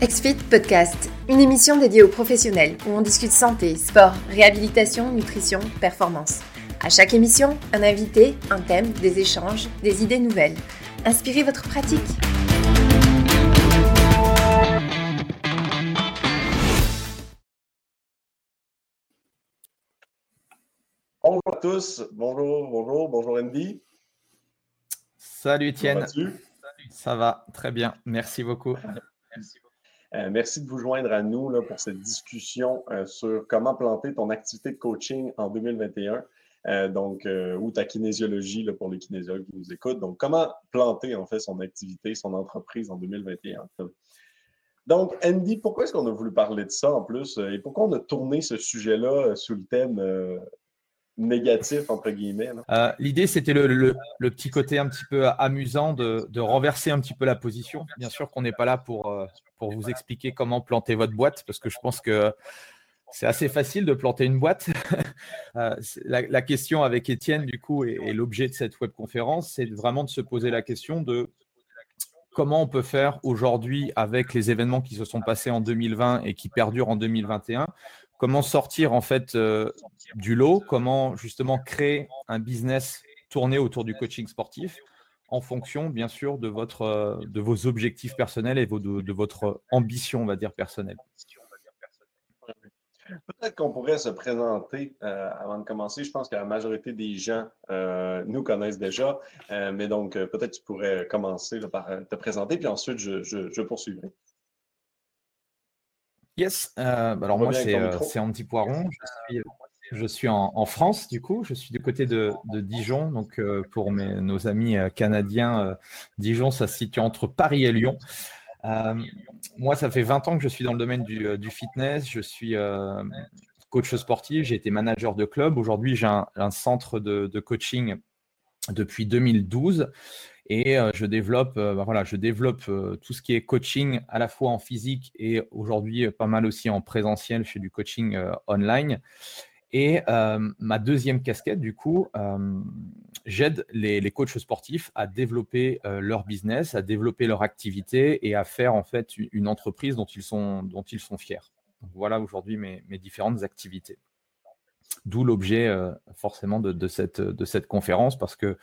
XFIT Podcast, une émission dédiée aux professionnels où on discute santé, sport, réhabilitation, nutrition, performance. À chaque émission, un invité, un thème, des échanges, des idées nouvelles. Inspirez votre pratique. Bonjour à tous, bonjour, bonjour, bonjour Andy. Salut Étienne. Ça va très bien, merci beaucoup. Euh, merci de vous joindre à nous pour cette discussion euh, sur comment planter ton activité de coaching en 2021. Euh, donc, ou ta kinésiologie pour les kinésiologues qui nous écoutent. Donc, comment planter en fait son activité, son entreprise en 2021. Donc, Andy, pourquoi est-ce qu'on a voulu parler de ça en plus et pourquoi on a tourné ce sujet-là sous le thème négatif, entre guillemets. Euh, l'idée, c'était le, petit côté un petit peu amusant de, renverser un petit peu la position. Bien sûr qu'on n'est pas là pour, euh, pour vous expliquer comment planter votre boîte, parce que je pense que c'est assez facile de planter une boîte. Euh, la, question avec Étienne, du coup, et, l'objet de cette webconférence, c'est vraiment de se poser la question de comment on peut faire aujourd'hui avec les événements qui se sont passés en 2020 et qui perdurent en 2021 comment sortir en fait euh, du lot, comment justement créer un business tourné autour du coaching sportif en fonction bien sûr de, votre, euh, de vos objectifs personnels et de, votre ambition, on va dire, personnelle. Peut-être qu'on pourrait se présenter euh, avant de commencer. Je pense que la majorité des gens nous connaissent déjà, mais donc peut-être tu pourrais commencer par te présenter, puis ensuite je, je poursuivrai. Yes. Euh, bah alors moi, euh, c'est Andy Poiron. Je suis, en, France, du coup. Je suis du côté de, Dijon. Donc, euh, pour nos amis canadiens, Dijon, ça se situe entre Paris et Lyon. moi, ça fait 20 ans que je suis dans le domaine du, fitness. Je suis coach sportif. J'ai été manager de club. Aujourd'hui, j'ai un, centre de, coaching depuis 2012 et euh, je développe, euh, bah, voilà, je développe euh, tout ce qui est coaching à la fois en physique et aujourd'hui pas mal aussi en présentiel. Je fais du coaching online. Et ma deuxième casquette, du coup, j'aide les, coachs sportifs à développer leur business, à développer leur activité et à faire en fait une entreprise dont ils sont, dont ils sont fiers. Voilà aujourd'hui mes, mes, différentes activités. D'où l'objet forcément de, de, cette, de cette conférence parce que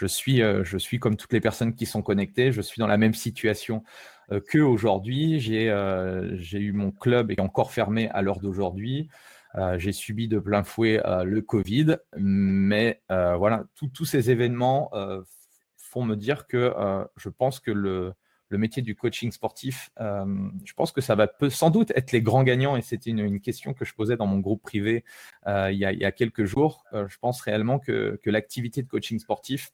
je suis, euh, je suis comme toutes les personnes qui sont connectées, je suis dans la même situation euh, qu'eux aujourd'hui. Euh, j'ai eu mon club est encore fermé à l'heure d'aujourd'hui. j'ai subi de plein fouet le Covid, mais voilà, tous ces événements font me dire que je pense que le, métier du coaching sportif, je pense que ça va peut, sans doute être les grands gagnants. Et c'était une, question que je posais dans mon groupe privé il, y a, quelques jours. je pense réellement que, que l'activité de coaching sportif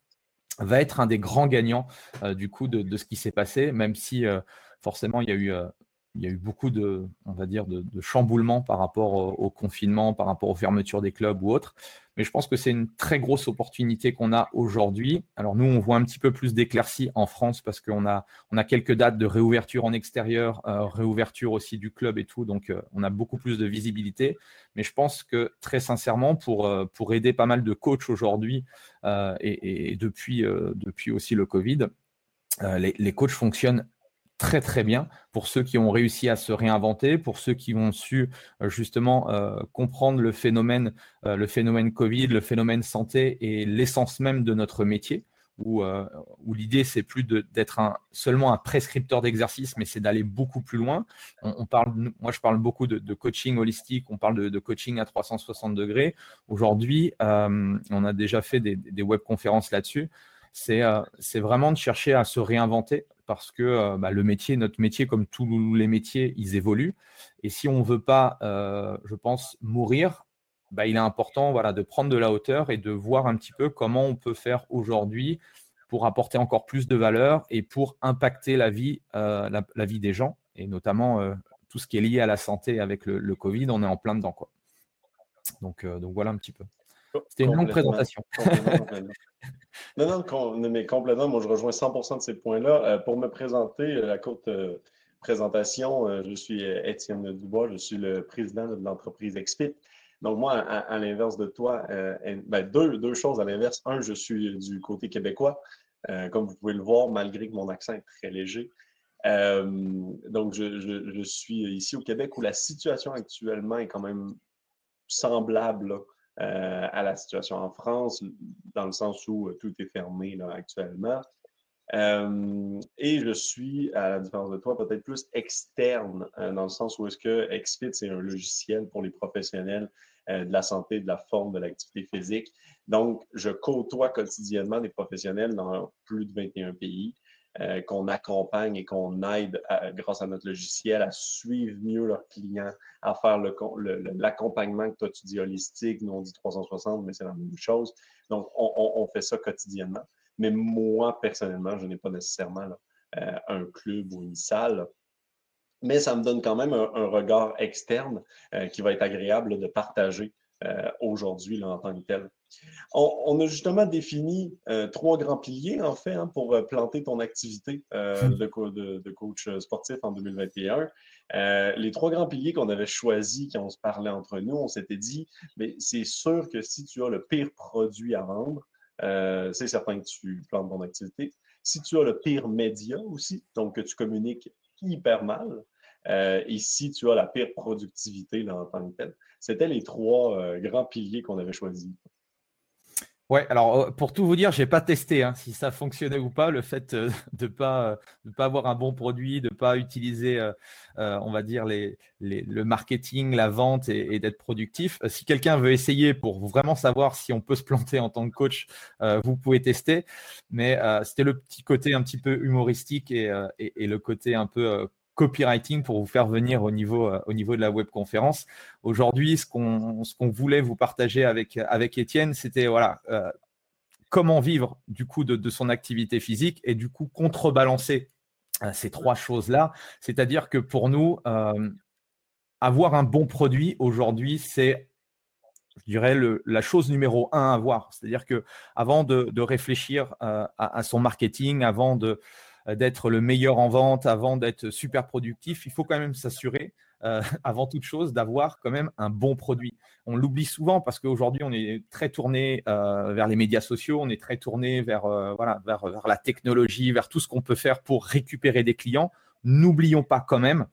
va être un des grands gagnants euh, du coup de, ce qui s'est passé, même si euh, forcément il y a eu euh, il y a eu beaucoup de, on va dire, de, chamboulements par rapport au, confinement, par rapport aux fermetures des clubs ou autres. Mais je pense que c'est une très grosse opportunité qu'on a aujourd'hui. Alors nous, on voit un petit peu plus d'éclaircies en France parce qu'on a, on a quelques dates de réouverture en extérieur, euh, réouverture aussi du club et tout. Donc euh, on a beaucoup plus de visibilité. Mais je pense que très sincèrement, pour, euh, pour aider pas mal de coachs aujourd'hui et, depuis, depuis aussi le Covid, les, les coachs fonctionnent très très bien pour ceux qui ont réussi à se réinventer, pour ceux qui ont su euh, justement euh, comprendre le phénomène, euh, le phénomène Covid, le phénomène santé et l'essence même de notre métier, où, où l'idée c'est plus d'être un, seulement un prescripteur d'exercice, mais c'est d'aller beaucoup plus loin. On, parle, moi je parle beaucoup de, coaching holistique, on parle de, coaching à 360 degrés. Aujourd'hui, on a déjà fait des, des webconférences là-dessus. C'est vraiment de chercher à se réinventer parce que euh, bah, le métier, notre métier, comme tous les métiers, ils évoluent. Et si on ne veut pas, euh, je pense, mourir, bah, il est important voilà, de prendre de la hauteur et de voir un petit peu comment on peut faire aujourd'hui pour apporter encore plus de valeur et pour impacter la vie, euh, la, vie des gens, et notamment tout ce qui est lié à la santé avec le, Covid, on est en plein dedans. Quoi. Donc, donc voilà un petit peu. C'était une longue présentation. non, non, mais complètement. Moi, je rejoins 100 de ces points-là. Euh, pour me présenter, euh, la courte euh, présentation, je suis Étienne Dubois, je suis le président de l'entreprise Expit. Donc, moi, à, l'inverse de toi, ben, deux, deux, choses à l'inverse. Un, je suis du côté québécois, comme vous pouvez le voir, malgré que mon accent est très léger. donc, je, suis ici au Québec où la situation actuellement est quand même semblable à la situation en France, dans le sens où tout est fermé actuellement. et je suis, à la différence de toi, peut-être plus externe, dans le sens où est-ce que XFIT, c'est un logiciel pour les professionnels euh, de la santé, de la forme, de l'activité physique. Donc, je côtoie quotidiennement des professionnels dans plus de 21 pays. Euh, qu'on accompagne et qu'on aide grâce à notre logiciel à suivre mieux leurs clients, à faire l'accompagnement que toi tu dis holistique, nous on dit 360, mais c'est la même chose. Donc, on, fait ça quotidiennement. Mais moi, personnellement, je n'ai pas nécessairement euh, un club ou une salle mais ça me donne quand même un, regard externe euh, qui va être agréable de partager euh, aujourd'hui en tant que tel. On, a justement défini euh, trois grands piliers, en fait, hein, pour planter ton activité de, coach sportif en 2021. les trois grands piliers qu'on avait choisis, qui on se parlait entre nous, on s'était dit, mais c'est sûr que si tu as le pire produit à vendre, c'est certain que tu plantes ton activité. Si tu as le pire média aussi, donc que tu communiques hyper mal, euh, et si tu as la pire productivité là, en tant que tel. C'était les trois euh, grands piliers qu'on avait choisis. Ouais, alors euh, pour tout vous dire, je n'ai pas testé hein, si ça fonctionnait ou pas, le fait de ne pas, de pas avoir un bon produit, de ne pas utiliser, on va dire, le marketing, la vente et, d'être productif. Si quelqu'un veut essayer pour vraiment savoir si on peut se planter en tant que coach, vous pouvez tester. Mais c'était le petit côté un petit peu humoristique et, et le côté un peu copywriting pour vous faire venir au niveau, euh, au niveau de la webconférence. Aujourd'hui, ce qu'on qu'on voulait vous partager avec, avec Étienne, c'était voilà, euh, comment vivre du coup de, de, son activité physique et du coup contrebalancer euh, ces trois choses-là. C'est-à-dire que pour nous, avoir un bon produit aujourd'hui, c'est je dirais la chose numéro un à avoir. C'est-à-dire que avant de, réfléchir à, son marketing, avant de, d'être le meilleur en vente, avant d'être super productif, il faut quand même s'assurer, euh, avant toute chose, d'avoir quand même un bon produit. On l'oublie souvent parce qu'aujourd'hui, on est très tourné euh, vers les médias sociaux, on est très tourné vers la technologie, vers tout ce qu'on peut faire pour récupérer des clients. N'oublions pas quand même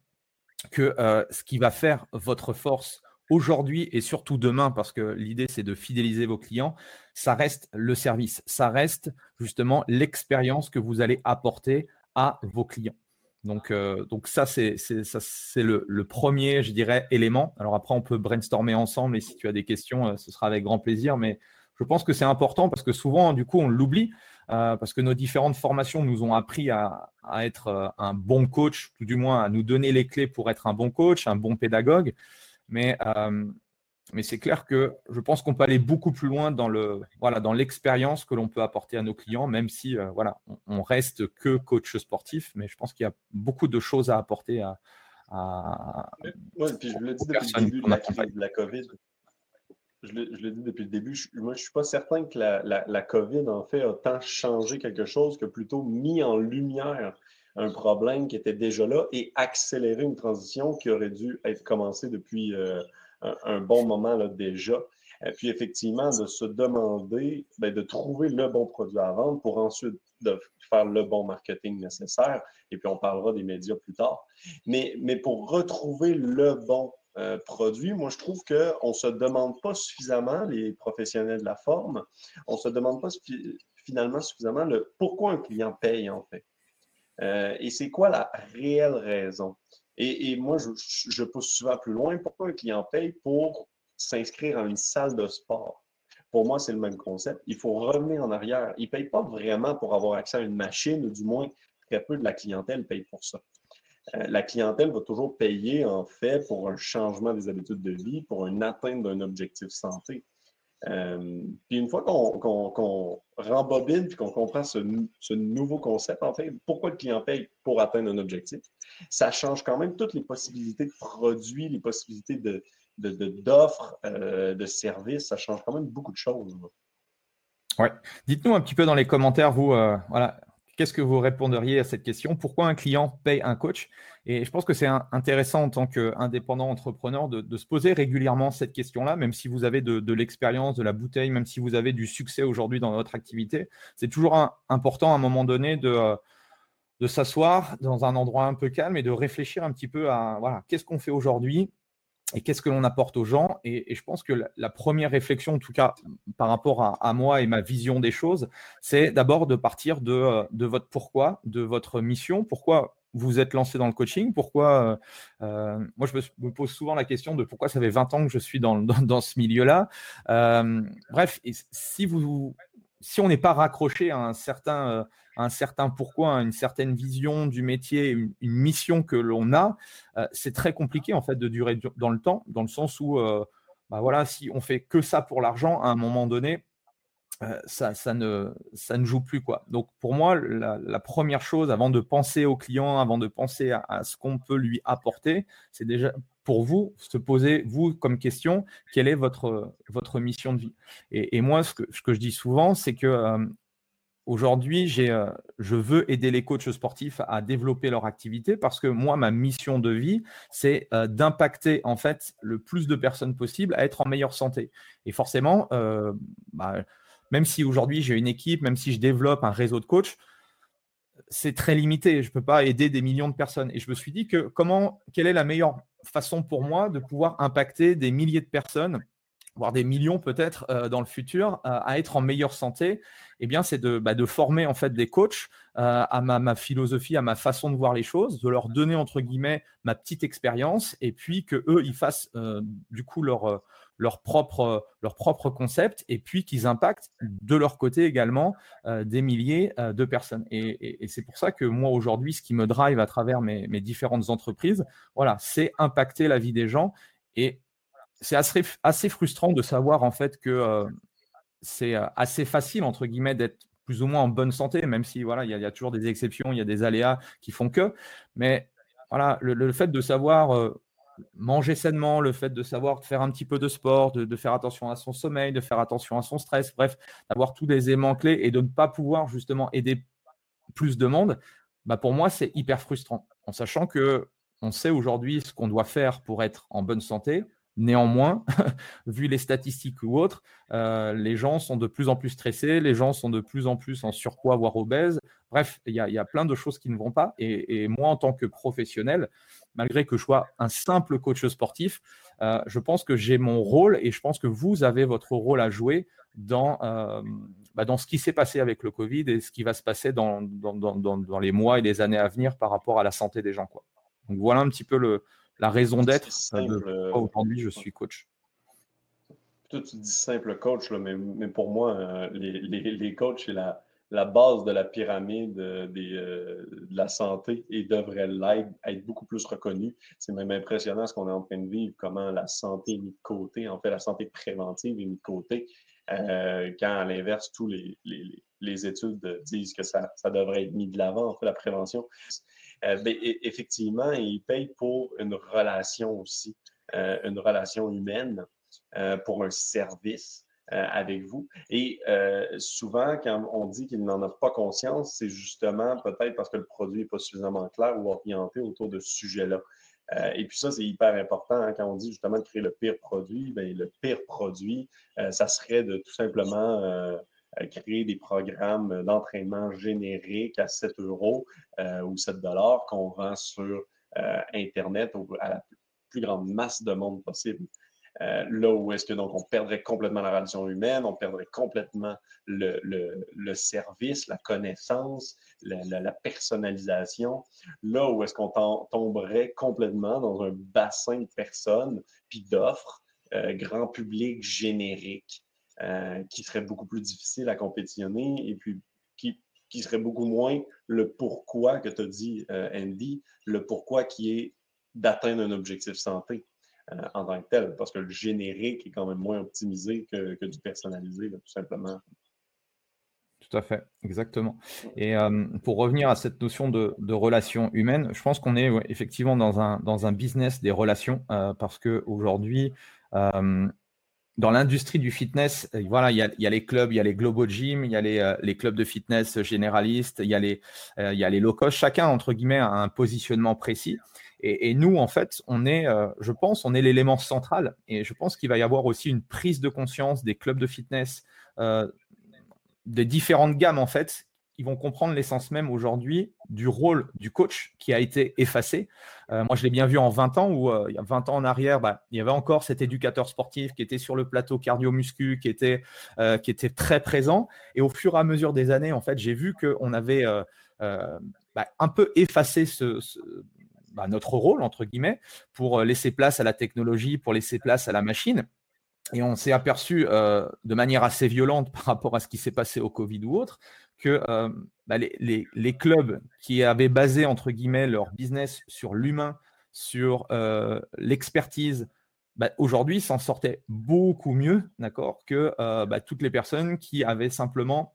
que ce qui va faire votre force aujourd'hui et surtout demain, parce que l'idée c'est de fidéliser vos clients, ça reste le service, ça reste justement l'expérience que vous allez apporter à vos clients. Donc, euh, donc ça, c'est le, le, premier, je dirais, élément. Alors après, on peut brainstormer ensemble et si tu as des questions, euh, ce sera avec grand plaisir. Mais je pense que c'est important parce que souvent, du coup, on l'oublie euh, parce que nos différentes formations nous ont appris à, à être un bon coach, tout du moins à nous donner les clés pour être un bon coach, un bon pédagogue. Mais, euh, mais c'est clair que je pense qu'on peut aller beaucoup plus loin dans le voilà dans l'expérience que l'on peut apporter à nos clients, même si euh, voilà on, reste que coach sportif, mais je pense qu'il y a beaucoup de choses à apporter à. à puis je le dis depuis le début de la, de la, COVID. Je l'ai dit depuis le début, moi je ne suis pas certain que la, la, la, COVID en fait a tant changé quelque chose que plutôt mis en lumière un problème qui était déjà là et accélérer une transition qui aurait dû être commencée depuis euh, un, bon moment là, déjà. Et puis effectivement, de se demander, ben, de trouver le bon produit à vendre pour ensuite de faire le bon marketing nécessaire. Et puis on parlera des médias plus tard. Mais, mais pour retrouver le bon euh, produit, moi je trouve qu'on ne se demande pas suffisamment, les professionnels de la forme, on ne se demande pas finalement suffisamment le pourquoi un client paye en fait. Euh, et c'est quoi la réelle raison? Et, moi, je, pousse souvent plus loin. Pourquoi un client paye pour s'inscrire à une salle de sport? Pour moi, c'est le même concept. Il faut revenir en arrière. Il ne paye pas vraiment pour avoir accès à une machine, ou du moins, très peu de la clientèle paye pour ça. Euh, la clientèle va toujours payer, en fait, pour un changement des habitudes de vie, pour une atteinte d'un objectif santé. Euh, puis une fois qu'on rembobine puis qu'on comprend ce, nouveau concept, en fait, pourquoi le client paye pour atteindre un objectif, ça change quand même toutes les possibilités de produits, les possibilités d'offres, de, euh, de services, ça change quand même beaucoup de choses. Ouais. Dites-nous un petit peu dans les commentaires, vous, euh, voilà, Qu'est-ce que vous répondriez à cette question? Pourquoi un client paye un coach? Et je pense que c'est intéressant en tant qu'indépendant entrepreneur de, se poser régulièrement cette question-là, même si vous avez de, l'expérience, de la bouteille, même si vous avez du succès aujourd'hui dans votre activité. C'est toujours important à un moment donné de, de s'asseoir dans un endroit un peu calme et de réfléchir un petit peu à voilà, qu'est-ce qu'on fait aujourd'hui? Et qu'est-ce que l'on apporte aux gens? Et, je pense que la, première réflexion, en tout cas par rapport à, moi et ma vision des choses, c'est d'abord de partir de, de, votre pourquoi, de votre mission, pourquoi vous êtes lancé dans le coaching, pourquoi, euh, euh, moi je me, pose souvent la question de pourquoi ça fait 20 ans que je suis dans, ce milieu-là. Euh, bref, si vous si on n'est pas raccroché à un certain, euh, pourquoi, à une certaine vision du métier, une, mission que l'on a, euh, c'est très compliqué en fait de durer dans le temps, dans le sens où, euh, bah voilà, si on fait que ça pour l'argent, à un moment donné, ça, ça, ne, ça ne joue plus quoi. Donc pour moi, la, première chose avant de penser au client, avant de penser à ce qu'on peut lui apporter, c'est déjà pour vous, se poser, vous, comme question, quelle est votre, votre mission de vie? Et, moi, ce que, je dis souvent, c'est que euh, aujourd'hui, euh, je veux aider les coachs sportifs à développer leur activité parce que moi, ma mission de vie, c'est euh, d'impacter en fait le plus de personnes possible à être en meilleure santé. Et forcément, bah, même si aujourd'hui j'ai une équipe, même si je développe un réseau de coachs, c'est très limité. Je ne peux pas aider des millions de personnes. Et je me suis dit que comment, quelle est la meilleure façon pour moi de pouvoir impacter des milliers de personnes voire des millions peut-être euh, dans le futur, euh, à être en meilleure santé, eh bien, c'est de, bah, former en fait des coachs euh, à ma, ma, philosophie, à ma façon de voir les choses, de leur donner entre guillemets ma petite expérience, et puis que eux ils fassent du coup leur leur propre leur propre concept, et puis qu'ils impactent de leur côté également des milliers de personnes. Et, c'est pour ça que moi aujourd'hui, ce qui me drive à travers mes, mes différentes entreprises, voilà, c'est impacter la vie des gens et c'est assez, frustrant de savoir en fait que euh, c'est euh, assez facile entre guillemets d'être plus ou moins en bonne santé, même si voilà, il y, a toujours des exceptions, il y a des aléas qui font que. Mais voilà, le, fait de savoir euh, manger sainement, le fait de savoir faire un petit peu de sport, de, faire attention à son sommeil, de faire attention à son stress, bref, d'avoir tous les aimants clés et de ne pas pouvoir justement aider plus de monde, bah pour moi c'est hyper frustrant. En sachant que on sait aujourd'hui ce qu'on doit faire pour être en bonne santé, Néanmoins, vu les statistiques ou autres, euh, les gens sont de plus en plus stressés, les gens sont de plus en plus en surpoids, voire obèses. Bref, il y, a, plein de choses qui ne vont pas. Et, moi, en tant que professionnel, malgré que je sois un simple coach sportif, euh, je pense que j'ai mon rôle et je pense que vous avez votre rôle à jouer dans, euh, bah, dans ce qui s'est passé avec le Covid et ce qui va se passer dans, dans, les mois et les années à venir par rapport à la santé des gens. Quoi. Donc voilà un petit peu le, la raison d'être de euh, aujourd'hui je suis coach. Toi, tu dis simple coach, mais, mais, pour moi, euh, les, les, coachs, c'est la, la, base de la pyramide euh, des, de la santé et devrait l'être, être beaucoup plus reconnu. C'est même impressionnant ce qu'on est en train de vivre, comment la santé est mise de côté, en fait, la santé préventive est mise de côté, quand à l'inverse, tous les, les, études disent que ça, ça devrait être mis de l'avant, en fait, la prévention. Euh, ben, effectivement, ils payent pour une relation aussi, euh, une relation humaine, euh, pour un service avec vous. Et souvent, quand on dit qu'ils n'en ont pas conscience, c'est justement peut-être parce que le produit n'est pas suffisamment clair ou orienté autour de ce sujet-là. et puis ça, c'est hyper important hein, quand on dit justement de créer le pire produit. Bien, le pire produit, ça serait de tout simplement créer des programmes d'entraînement génériques à 7 euros euh, ou 7 dollars qu'on vend sur euh, Internet à la plus grande masse de monde possible. Euh, là où est-ce que donc on perdrait complètement la relation humaine, on perdrait complètement le, le, service, la connaissance, la, personnalisation. Là où est-ce qu'on tomberait complètement dans un bassin de personnes puis d'offres grand public générique. Euh, qui serait beaucoup plus difficile à compétitionner et puis qui, qui serait beaucoup moins le pourquoi que tu as dit, euh, Andy, le pourquoi qui est d'atteindre un objectif santé euh, en tant que tel, parce que le générique est quand même moins optimisé que, que du personnalisé, tout simplement. Tout à fait, exactement. Et pour revenir à cette notion de, de relation humaine, je pense qu'on est effectivement dans un, dans un business des relations, parce qu'aujourd'hui, dans l'industrie du fitness, euh, voilà, il y, a, il y, a, les clubs, il y a les global gym, il y a les, euh, les clubs de fitness généralistes, il y a les, euh, il y a les low cost. Chacun entre guillemets a un positionnement précis. Et, nous, en fait, on est, je pense, on est l'élément central. Et je pense qu'il va y avoir aussi une prise de conscience des clubs de fitness, des différentes gammes en fait, ils vont comprendre l'essence même aujourd'hui du rôle du coach qui a été effacé. Euh, moi, je l'ai bien vu en 20 ans, où il y a 20 ans en arrière, bah, il y avait encore cet éducateur sportif qui était sur le plateau cardio-muscu, qui, était qui était très présent. Et au fur et à mesure des années, en fait, j'ai vu qu'on avait bah, un peu effacé ce, bah, notre rôle, entre guillemets, pour laisser place à la technologie, pour laisser place à la machine. Et on s'est aperçu euh, de manière assez violente par rapport à ce qui s'est passé au Covid ou autre, que euh, bah, les, clubs qui avaient basé, entre guillemets, leur business sur l'humain, sur euh, l'expertise, bah, aujourd'hui s'en sortaient beaucoup mieux, d'accord, que toutes les personnes qui avaient simplement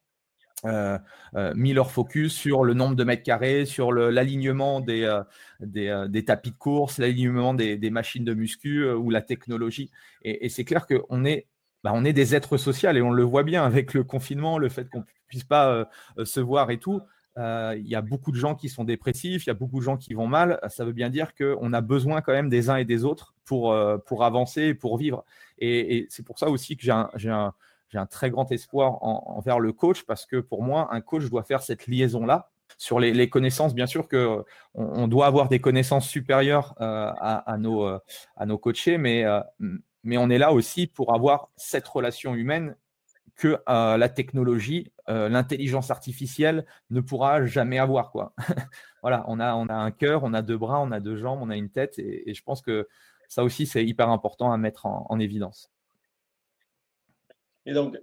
euh, euh, mis leur focus sur le nombre de mètres carrés, sur l'alignement des, euh, des, tapis de course, l'alignement des, machines de muscu ou la technologie. Et, c'est clair qu'on est, bah, est des êtres sociaux et on le voit bien avec le confinement, le fait qu'on ne puisse pas se voir et tout. Il y a beaucoup de gens qui sont dépressifs, il y a beaucoup de gens qui vont mal. Ça veut bien dire qu'on a besoin quand même des uns et des autres pour, pour avancer pour vivre. Et c'est pour ça aussi que j'ai un j'ai un très grand espoir envers le coach parce que pour moi, un coach doit faire cette liaison-là. Sur les, connaissances, bien sûr que on, doit avoir des connaissances supérieures euh, à, nos, euh, à nos coachés, mais, euh, mais on est là aussi pour avoir cette relation humaine que la technologie, l'intelligence artificielle ne pourra jamais avoir. Quoi. voilà, on a, on a un cœur, on a deux bras, on a deux jambes, on a une tête, et, je pense que ça aussi, c'est hyper important à mettre en évidence. Et donc,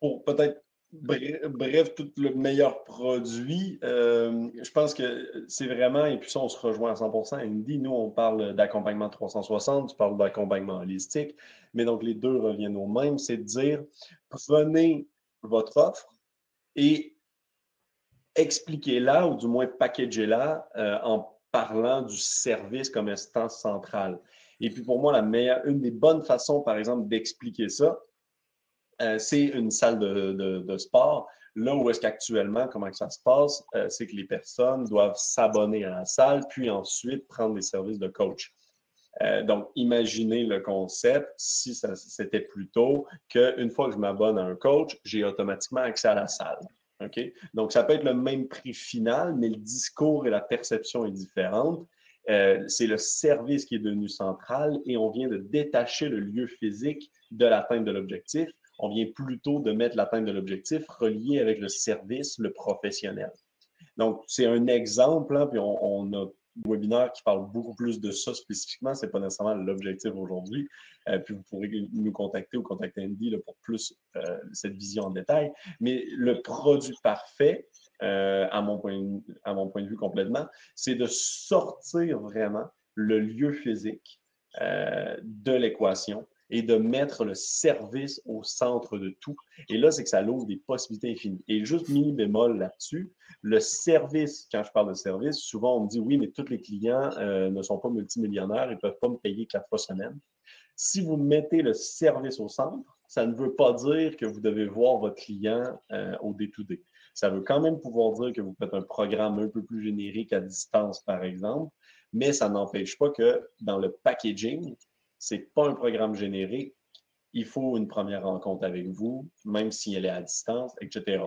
pour peut-être bref, tout le meilleur produit, euh, je pense que c'est vraiment, et puis ça, on se rejoint à 100%. Andy, nous, on parle d'accompagnement 360, tu parles d'accompagnement holistique, mais donc les deux reviennent au même, c'est de dire, prenez votre offre et expliquez-la, ou du moins packagez-la euh, en parlant du service comme instance centrale. Et puis pour moi, la meilleure, une des bonnes façons, par exemple, d'expliquer ça, euh, c'est une salle de, sport. Là où est-ce qu'actuellement, comment ça se passe, euh, c'est que les personnes doivent s'abonner à la salle, puis ensuite prendre des services de coach. Euh, donc, imaginez le concept si c'était plutôt qu'une fois que je m'abonne à un coach, j'ai automatiquement accès à la salle. OK? Donc, ça peut être le même prix final, mais le discours et la perception est différente. c'est le service qui est devenu central et on vient de détacher le lieu physique de l'atteinte de l'objectif on vient plutôt de mettre l'atteinte de l'objectif relié avec le service, le professionnel. Donc, c'est un exemple, hein, puis on, a un webinaire qui parle beaucoup plus de ça spécifiquement. Ce n'est pas nécessairement l'objectif aujourd'hui. Euh, puis vous pourrez nous contacter ou contacter Andy pour plus euh, cette vision en détail. Mais le produit parfait, euh, à, mon point, à mon point de vue complètement, c'est de sortir vraiment le lieu physique de l'équation et de mettre le service au centre de tout. Et là, c'est que ça l'ouvre des possibilités infinies. Et juste mini bémol là-dessus, le service, quand je parle de service, souvent on me dit oui, mais tous les clients euh, ne sont pas multimillionnaires, ils ne peuvent pas me payer quatre fois semaine. Si vous mettez le service au centre, ça ne veut pas dire que vous devez voir votre client euh, au day-to-day. Ça veut quand même pouvoir dire que vous faites un programme un peu plus générique à distance, par exemple, mais ça n'empêche pas que dans le packaging, c'est pas un programme générique. Il faut une première rencontre avec vous, même si elle est à distance, etc.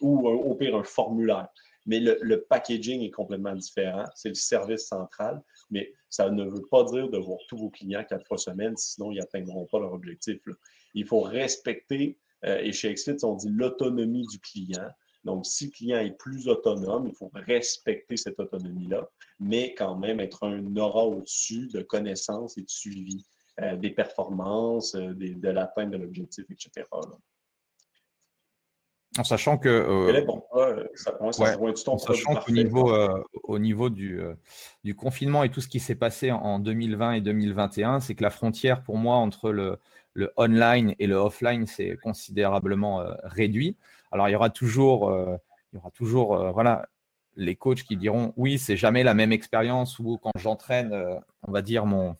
ou au pire, un formulaire. Mais le, packaging est complètement différent. C'est le service central, mais ça ne veut pas dire de voir tous vos clients quatre fois semaine, sinon ils n'atteindront pas leur objectif. Il faut respecter, euh, et chez Exfit, on dit l'autonomie du client. Donc, si le client est plus autonome, il faut respecter cette autonomie-là, mais quand même être un aura au-dessus de connaissances et de suivi euh, des performances, euh, de l'atteinte de l'objectif, etc. En sachant que. Euh, sachant qu'au niveau, au niveau du, du, confinement et tout ce qui s'est passé en 2020 et 2021, c'est que la frontière pour moi entre le, le online et le offline s'est considérablement réduit. Alors, il y aura toujours, euh, il y aura toujours euh, voilà, les coachs qui diront oui, c'est jamais la même expérience ou quand j'entraîne, euh, on va dire, mon,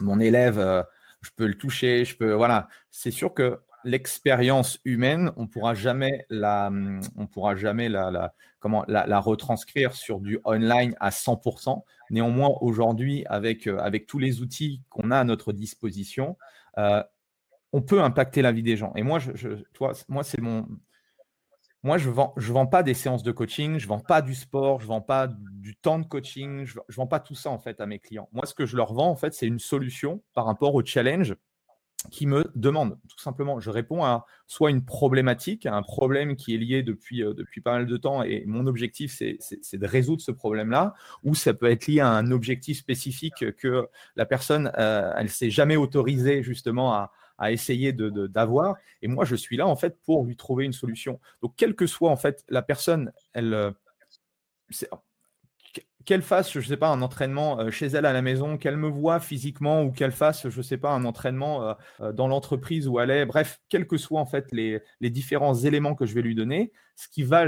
mon élève, je peux le toucher, je peux. Voilà. C'est sûr que l'expérience humaine, on pourra jamais la, pourra jamais la, retranscrire sur du online à 100%. Néanmoins, aujourd'hui, avec avec tous les outils qu'on a à notre disposition, on peut impacter la vie des gens. Et moi, je, je moi, c'est mon moi, je vends, vends pas des séances de coaching, je vends pas du sport, je vends pas du temps de coaching, je, je vends pas tout ça en fait à mes clients. Moi, ce que je leur vends en fait, c'est une solution par rapport au challenge qui me demande tout simplement. Je réponds à soit une problématique, un problème qui est lié depuis, euh, depuis pas mal de temps et mon objectif, c'est de résoudre ce problème-là, ou ça peut être lié à un objectif spécifique que la personne, euh, elle s'est jamais autorisée justement à, à essayer d'avoir. De, et moi, je suis là en fait pour lui trouver une solution. Donc, quelle que soit en fait la personne, elle, euh, qu'elle fasse, je ne sais pas, un entraînement euh, chez elle à la maison, qu'elle me voit physiquement ou qu'elle fasse, je ne sais pas, un entraînement euh, euh, dans l'entreprise où elle est, bref, quels que soient en fait les, différents éléments que je vais lui donner, ce qui va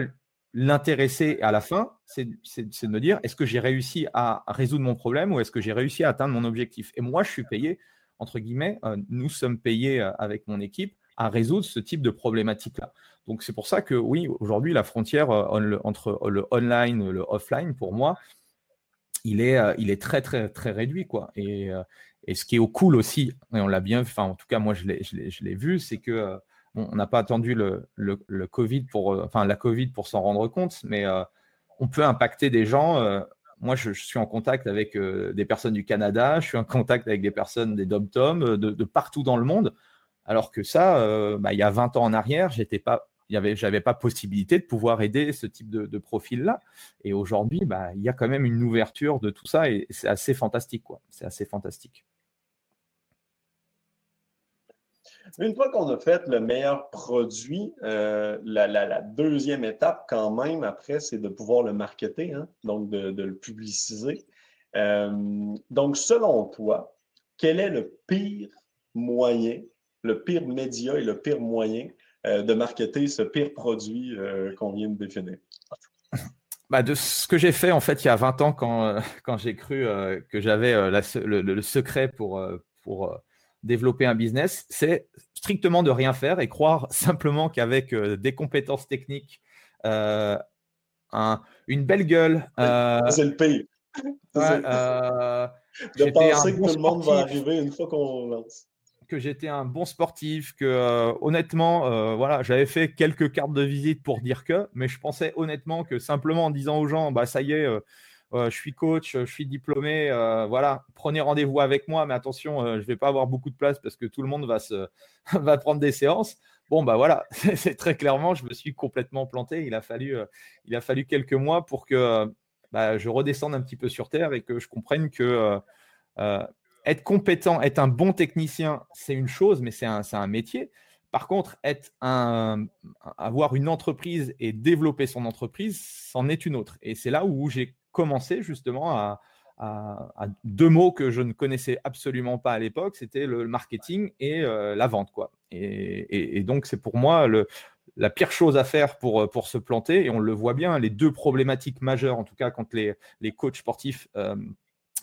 l'intéresser à la fin, c'est de me dire, est-ce que j'ai réussi à résoudre mon problème ou est-ce que j'ai réussi à atteindre mon objectif? Et moi, je suis payé, entre guillemets, nous sommes payés avec mon équipe à résoudre ce type de problématique-là. Donc c'est pour ça que oui, aujourd'hui, la frontière entre le online et le offline, pour moi, il est, euh, il est très, très, très réduit. Quoi. Et, euh, et ce qui est cool aussi, et on l'a bien vu, en tout cas, moi, je l'ai vu, c'est que euh, on n'a pas attendu le, le, Covid pour, enfin, la Covid pour s'en rendre compte, mais on peut impacter des gens. moi, je, suis en contact avec des personnes du Canada, je suis en contact avec des personnes des dom-tom, de, de, partout dans le monde. Alors que ça, bah, il y a 20 ans en arrière, j'étais pas il y j'avais pas possibilité de pouvoir aider ce type de, profil-là. Et aujourd'hui, bah, il y a quand même une ouverture de tout ça et c'est assez fantastique. C'est assez fantastique. Une fois qu'on a fait le meilleur produit, euh, la, deuxième étape, quand même, après, c'est de pouvoir le marketer, hein, donc de, le publiciser. Euh, donc, selon toi, quel est le pire moyen, le pire média et le pire moyen de marketer ce pire produit euh, qu'on vient de définir? Bah de ce que j'ai fait en fait il y a 20 ans quand, euh, quand j'ai cru que j'avais le, secret pour, pour développer un business, c'est strictement de rien faire et croire simplement qu'avec des compétences techniques, un, une belle gueule. c'est le pire. de penser que tout le monde va arriver une fois qu'on lance que j'étais un bon sportif, que euh, honnêtement, euh, voilà, j'avais fait quelques cartes de visite pour dire que, mais je pensais honnêtement que simplement en disant aux gens, bah ça y est, euh, je suis coach, je suis diplômé, voilà, prenez rendez-vous avec moi, mais attention, je vais pas avoir beaucoup de place parce que tout le monde va se va prendre des séances. Bon bah voilà, c'est très clairement, je me suis complètement planté. Il a fallu, il a fallu quelques mois pour que bah, je redescende un petit peu sur terre et que je comprenne que être compétent, être un bon technicien, c'est une chose, mais c'est un, un, métier. Par contre, être un, avoir une entreprise et développer son entreprise, c'en est une autre. Et c'est là où j'ai commencé justement à, deux mots que je ne connaissais absolument pas à l'époque, c'était le marketing et euh, la vente. Quoi. Et, donc, c'est pour moi le, la pire chose à faire pour, pour se planter. Et on le voit bien, les deux problématiques majeures, en tout cas quand les, les coachs sportifs euh,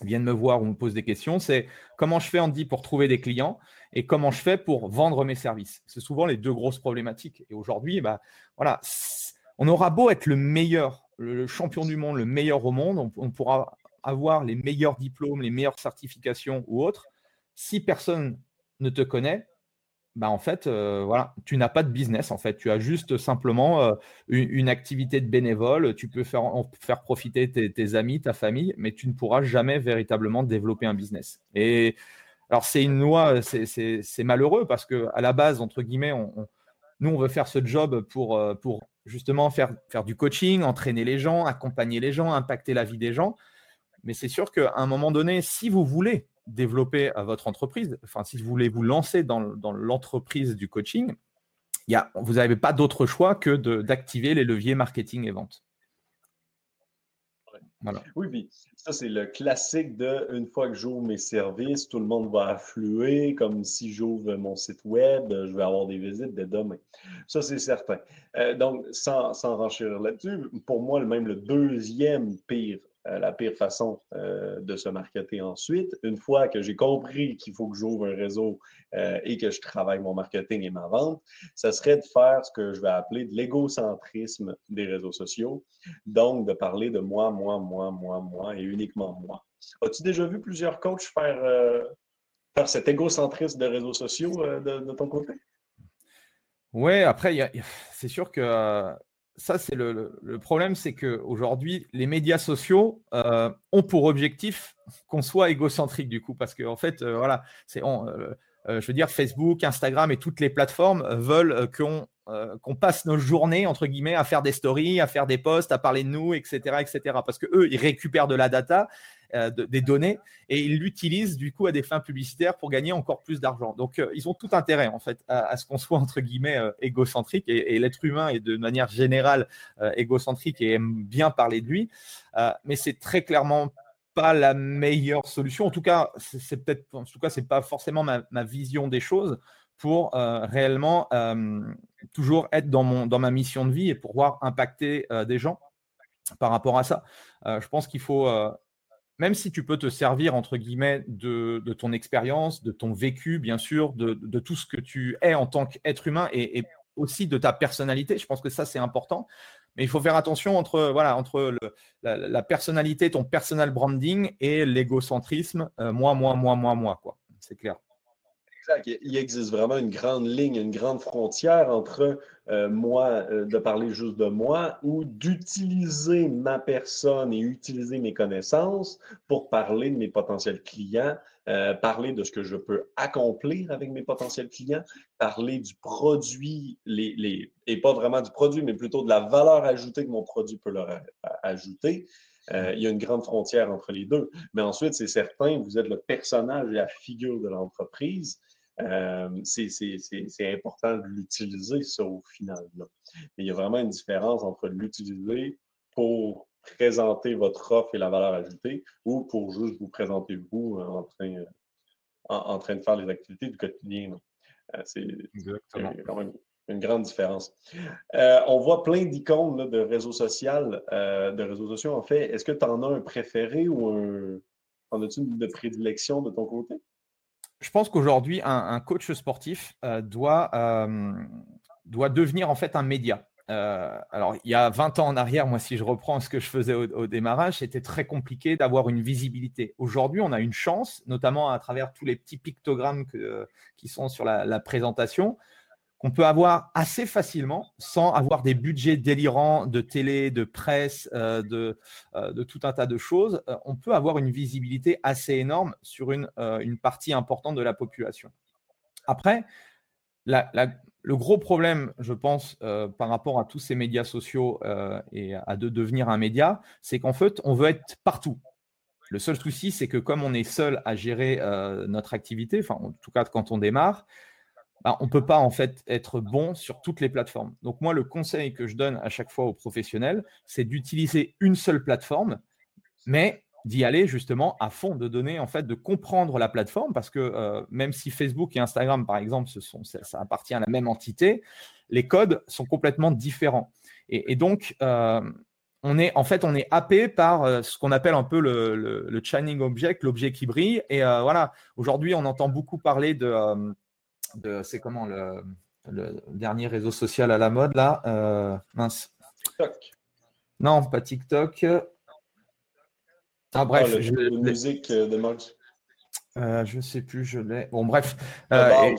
viennent me voir ou me posent des questions, c'est comment je fais Andy pour trouver des clients et comment je fais pour vendre mes services? C'est souvent les deux grosses problématiques. Et aujourd'hui, bah, voilà, on aura beau être le meilleur, le champion du monde, le meilleur au monde, on, pourra avoir les meilleurs diplômes, les meilleures certifications ou autres. Si personne ne te connaît, bah en fait, euh, voilà, tu n'as pas de business en fait. Tu as juste simplement euh, une, activité de bénévole. Tu peux faire, faire profiter tes, amis, ta famille, mais tu ne pourras jamais véritablement développer un business. Et alors, c'est une loi, c'est malheureux parce que à la base, entre guillemets, on, nous, on veut faire ce job pour, euh, pour justement faire, faire du coaching, entraîner les gens, accompagner les gens, impacter la vie des gens. Mais c'est sûr qu'à un moment donné, si vous voulez développer à votre entreprise, enfin, si vous voulez vous lancer dans, l'entreprise du coaching, y a, vous n'avez pas d'autre choix que d'activer les leviers marketing et vente. Oui, puis ça, c'est le classique de une fois que j'ouvre mes services, tout le monde va affluer, comme si j'ouvre mon site web, je vais avoir des visites dès demain. Ça, c'est certain. Euh, donc, sans, sans renchérir là-dessus, pour moi, même le deuxième pire la pire façon euh, de se marketer ensuite. Une fois que j'ai compris qu'il faut que j'ouvre un réseau euh, et que je travaille mon marketing et ma vente, ce serait de faire ce que je vais appeler de l'égocentrisme des réseaux sociaux. Donc, de parler de moi, moi, moi, moi, moi et uniquement moi. As-tu déjà vu plusieurs coachs faire, faire cet égocentrisme de réseaux sociaux de, ton côté? Oui, après, c'est sûr que ça, c'est le, problème, c'est qu'aujourd'hui, les médias sociaux euh, ont pour objectif qu'on soit égocentrique du coup, parce qu'en en fait, euh, voilà, c'est, euh, je veux dire, Facebook, Instagram et toutes les plateformes veulent qu'on qu'on passe nos journées entre guillemets à faire des stories, à faire des posts, à parler de nous, etc., etc. Parce que eux, ils récupèrent de la data euh, des données et ils l'utilisent du coup à des fins publicitaires pour gagner encore plus d'argent. Donc euh, ils ont tout intérêt en fait à, ce qu'on soit entre guillemets euh, égocentrique et, l'être humain est de manière générale égocentrique et aime bien parler de lui, mais c'est très clairement pas la meilleure solution. En tout cas, c'est peut-être, en tout cas, c'est pas forcément ma, vision des choses pour réellement toujours être dans mon dans ma mission de vie et pouvoir impacter des gens par rapport à ça. je pense qu'il faut même si tu peux te servir, entre guillemets, de, ton expérience, de ton vécu, bien sûr, de, tout ce que tu es en tant qu'être humain et, aussi de ta personnalité, je pense que ça, c'est important. Mais il faut faire attention entre, voilà, entre la, personnalité, ton personal branding et l'égocentrisme, euh, moi, moi, moi, moi, moi, quoi. C'est clair. Exact. Il existe vraiment une grande ligne, une grande frontière entre euh, moi, euh, de parler juste de moi, ou d'utiliser ma personne et utiliser mes connaissances pour parler de mes potentiels clients, euh, parler de ce que je peux accomplir avec mes potentiels clients, parler du produit, les, les, et pas vraiment du produit, mais plutôt de la valeur ajoutée que mon produit peut leur ajouter. il y a une grande frontière entre les deux. Mais ensuite, c'est certain, vous êtes le personnage et la figure de l'entreprise. Euh, c'est important de l'utiliser, ça, au final. Mais il y a vraiment une différence entre l'utiliser pour présenter votre offre et la valeur ajoutée ou pour juste vous présenter vous euh, en train, euh, en, train de faire les activités du quotidien. c'est quand même une grande différence. on voit plein d'icônes de réseaux sociaux, de réseaux sociaux en fait. Est-ce que tu en as un préféré ou un, en as-tu une de prédilection de ton côté? Je pense qu'aujourd'hui, un, coach sportif euh, doit, euh, doit devenir en fait un média. Euh, alors, il y a 20 ans en arrière, moi, si je reprends ce que je faisais au, démarrage, c'était très compliqué d'avoir une visibilité. Aujourd'hui, on a une chance, notamment à travers tous les petits pictogrammes qui sont sur la présentation, qu'on peut avoir assez facilement sans avoir des budgets délirants de télé, de presse, euh, de, euh, de, tout un tas de choses. Euh, on peut avoir une visibilité assez énorme sur une, partie importante de la population. Après, le gros problème, je pense, par rapport à tous ces médias sociaux et à de devenir un média, c'est qu'en fait, on veut être partout. Le seul souci, c'est que comme on est seul à gérer notre activité, enfin en tout cas quand on démarre, bah, on ne peut pas en fait être bon sur toutes les plateformes. Donc moi, le conseil que je donne à chaque fois aux professionnels, c'est d'utiliser une seule plateforme, mais d'y aller justement à fond, de donner en fait, de comprendre la plateforme, parce que euh, même si Facebook et Instagram, par exemple, ça, appartient à la même entité, les codes sont complètement différents. Et, donc, euh, on est en fait on est happé par euh, ce qu'on appelle un peu le, le, object, l'objet qui brille. Et voilà, aujourd'hui, on entend beaucoup parler de c'est comment le, dernier réseau social à la mode là euh, Mince. TikTok. Non, pas TikTok. Ah, bref. Ah, je, musique de euh, je sais plus, je l'ai. Bon, bref. Euh,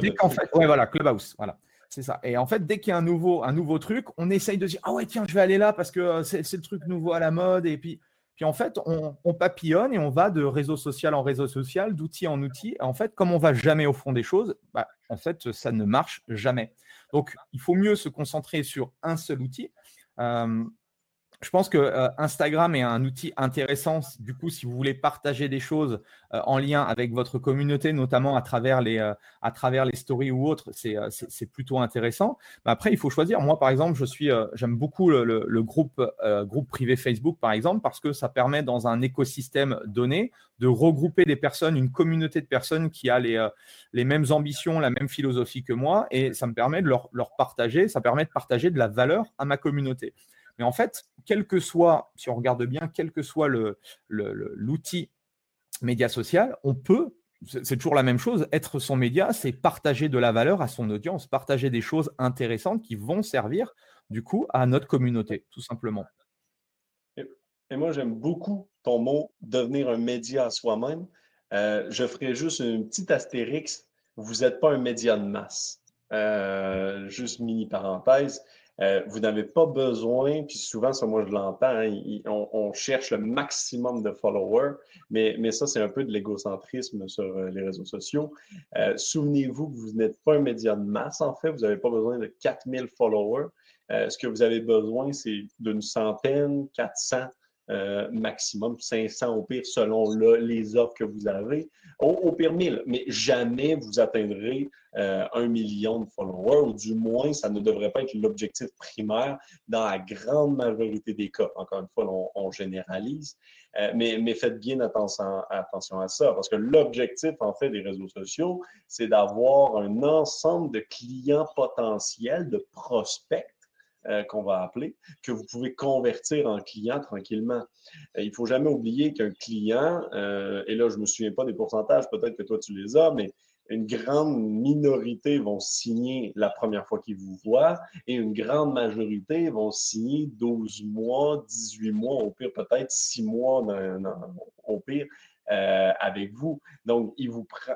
dès qu'en fait, ouais, voilà, Clubhouse, voilà. C'est ça. Et en fait, dès qu'il y a un nouveau, un nouveau truc, on essaye de dire Ah ouais, tiens, je vais aller là parce que c'est le truc nouveau à la mode. Et puis, en fait, on, papillonne et on va de réseau social en réseau social, d'outil en outil. en fait, comme on va jamais au fond des choses, bah, en fait, ça ne marche jamais. Donc, il faut mieux se concentrer sur un seul outil. Euh, je pense que euh, Instagram est un outil intéressant. Du coup, si vous voulez partager des choses euh, en lien avec votre communauté, notamment à travers les, euh, à travers les stories ou autres, c'est, plutôt intéressant. Mais après, il faut choisir. Moi, par exemple, je suis, j'aime beaucoup le, le, groupe, groupe privé Facebook, par exemple, parce que ça permet dans un écosystème donné de regrouper des personnes, une communauté de personnes qui a les, les mêmes ambitions, la même philosophie que moi, et ça me permet de leur, leur partager, ça permet de partager de la valeur à ma communauté. Mais en fait, quel que soit, si on regarde bien, quel que soit l'outil média social, on peut, c'est toujours la même chose, être son média, c'est partager de la valeur à son audience, partager des choses intéressantes qui vont servir du coup à notre communauté, tout simplement. Et, moi, j'aime beaucoup ton mot devenir un média à soi-même. Euh, je ferai juste une petite astérix. Vous n'êtes pas un média de masse. Euh, juste mini parenthèse. Euh, vous n'avez pas besoin, puis souvent, ça, moi, je l'entends, hein, on, cherche le maximum de followers, mais, mais ça, c'est un peu de l'égocentrisme sur euh, les réseaux sociaux. Euh, souvenez-vous que vous n'êtes pas un média de masse, en fait. Vous n'avez pas besoin de 4000 followers. ce que vous avez besoin, c'est d'une centaine, 400 euh, maximum 500 au pire selon les offres que vous avez, au, pire 1000, mais jamais vous atteindrez euh, un million de followers, ou du moins ça ne devrait pas être l'objectif primaire dans la grande majorité des cas. Encore une fois, on, généralise, euh, mais, faites bien attention, attention à ça, parce que l'objectif en fait des réseaux sociaux, c'est d'avoir un ensemble de clients potentiels, de prospects euh, qu'on va appeler, que vous pouvez convertir en client tranquillement. Euh, il ne faut jamais oublier qu'un client, euh, et là, je ne me souviens pas des pourcentages, peut-être que toi tu les as, mais une grande minorité vont signer la première fois qu'ils vous voient et une grande majorité vont signer 12 mois, 18 mois, au pire peut-être 6 mois au pire avec vous. Donc,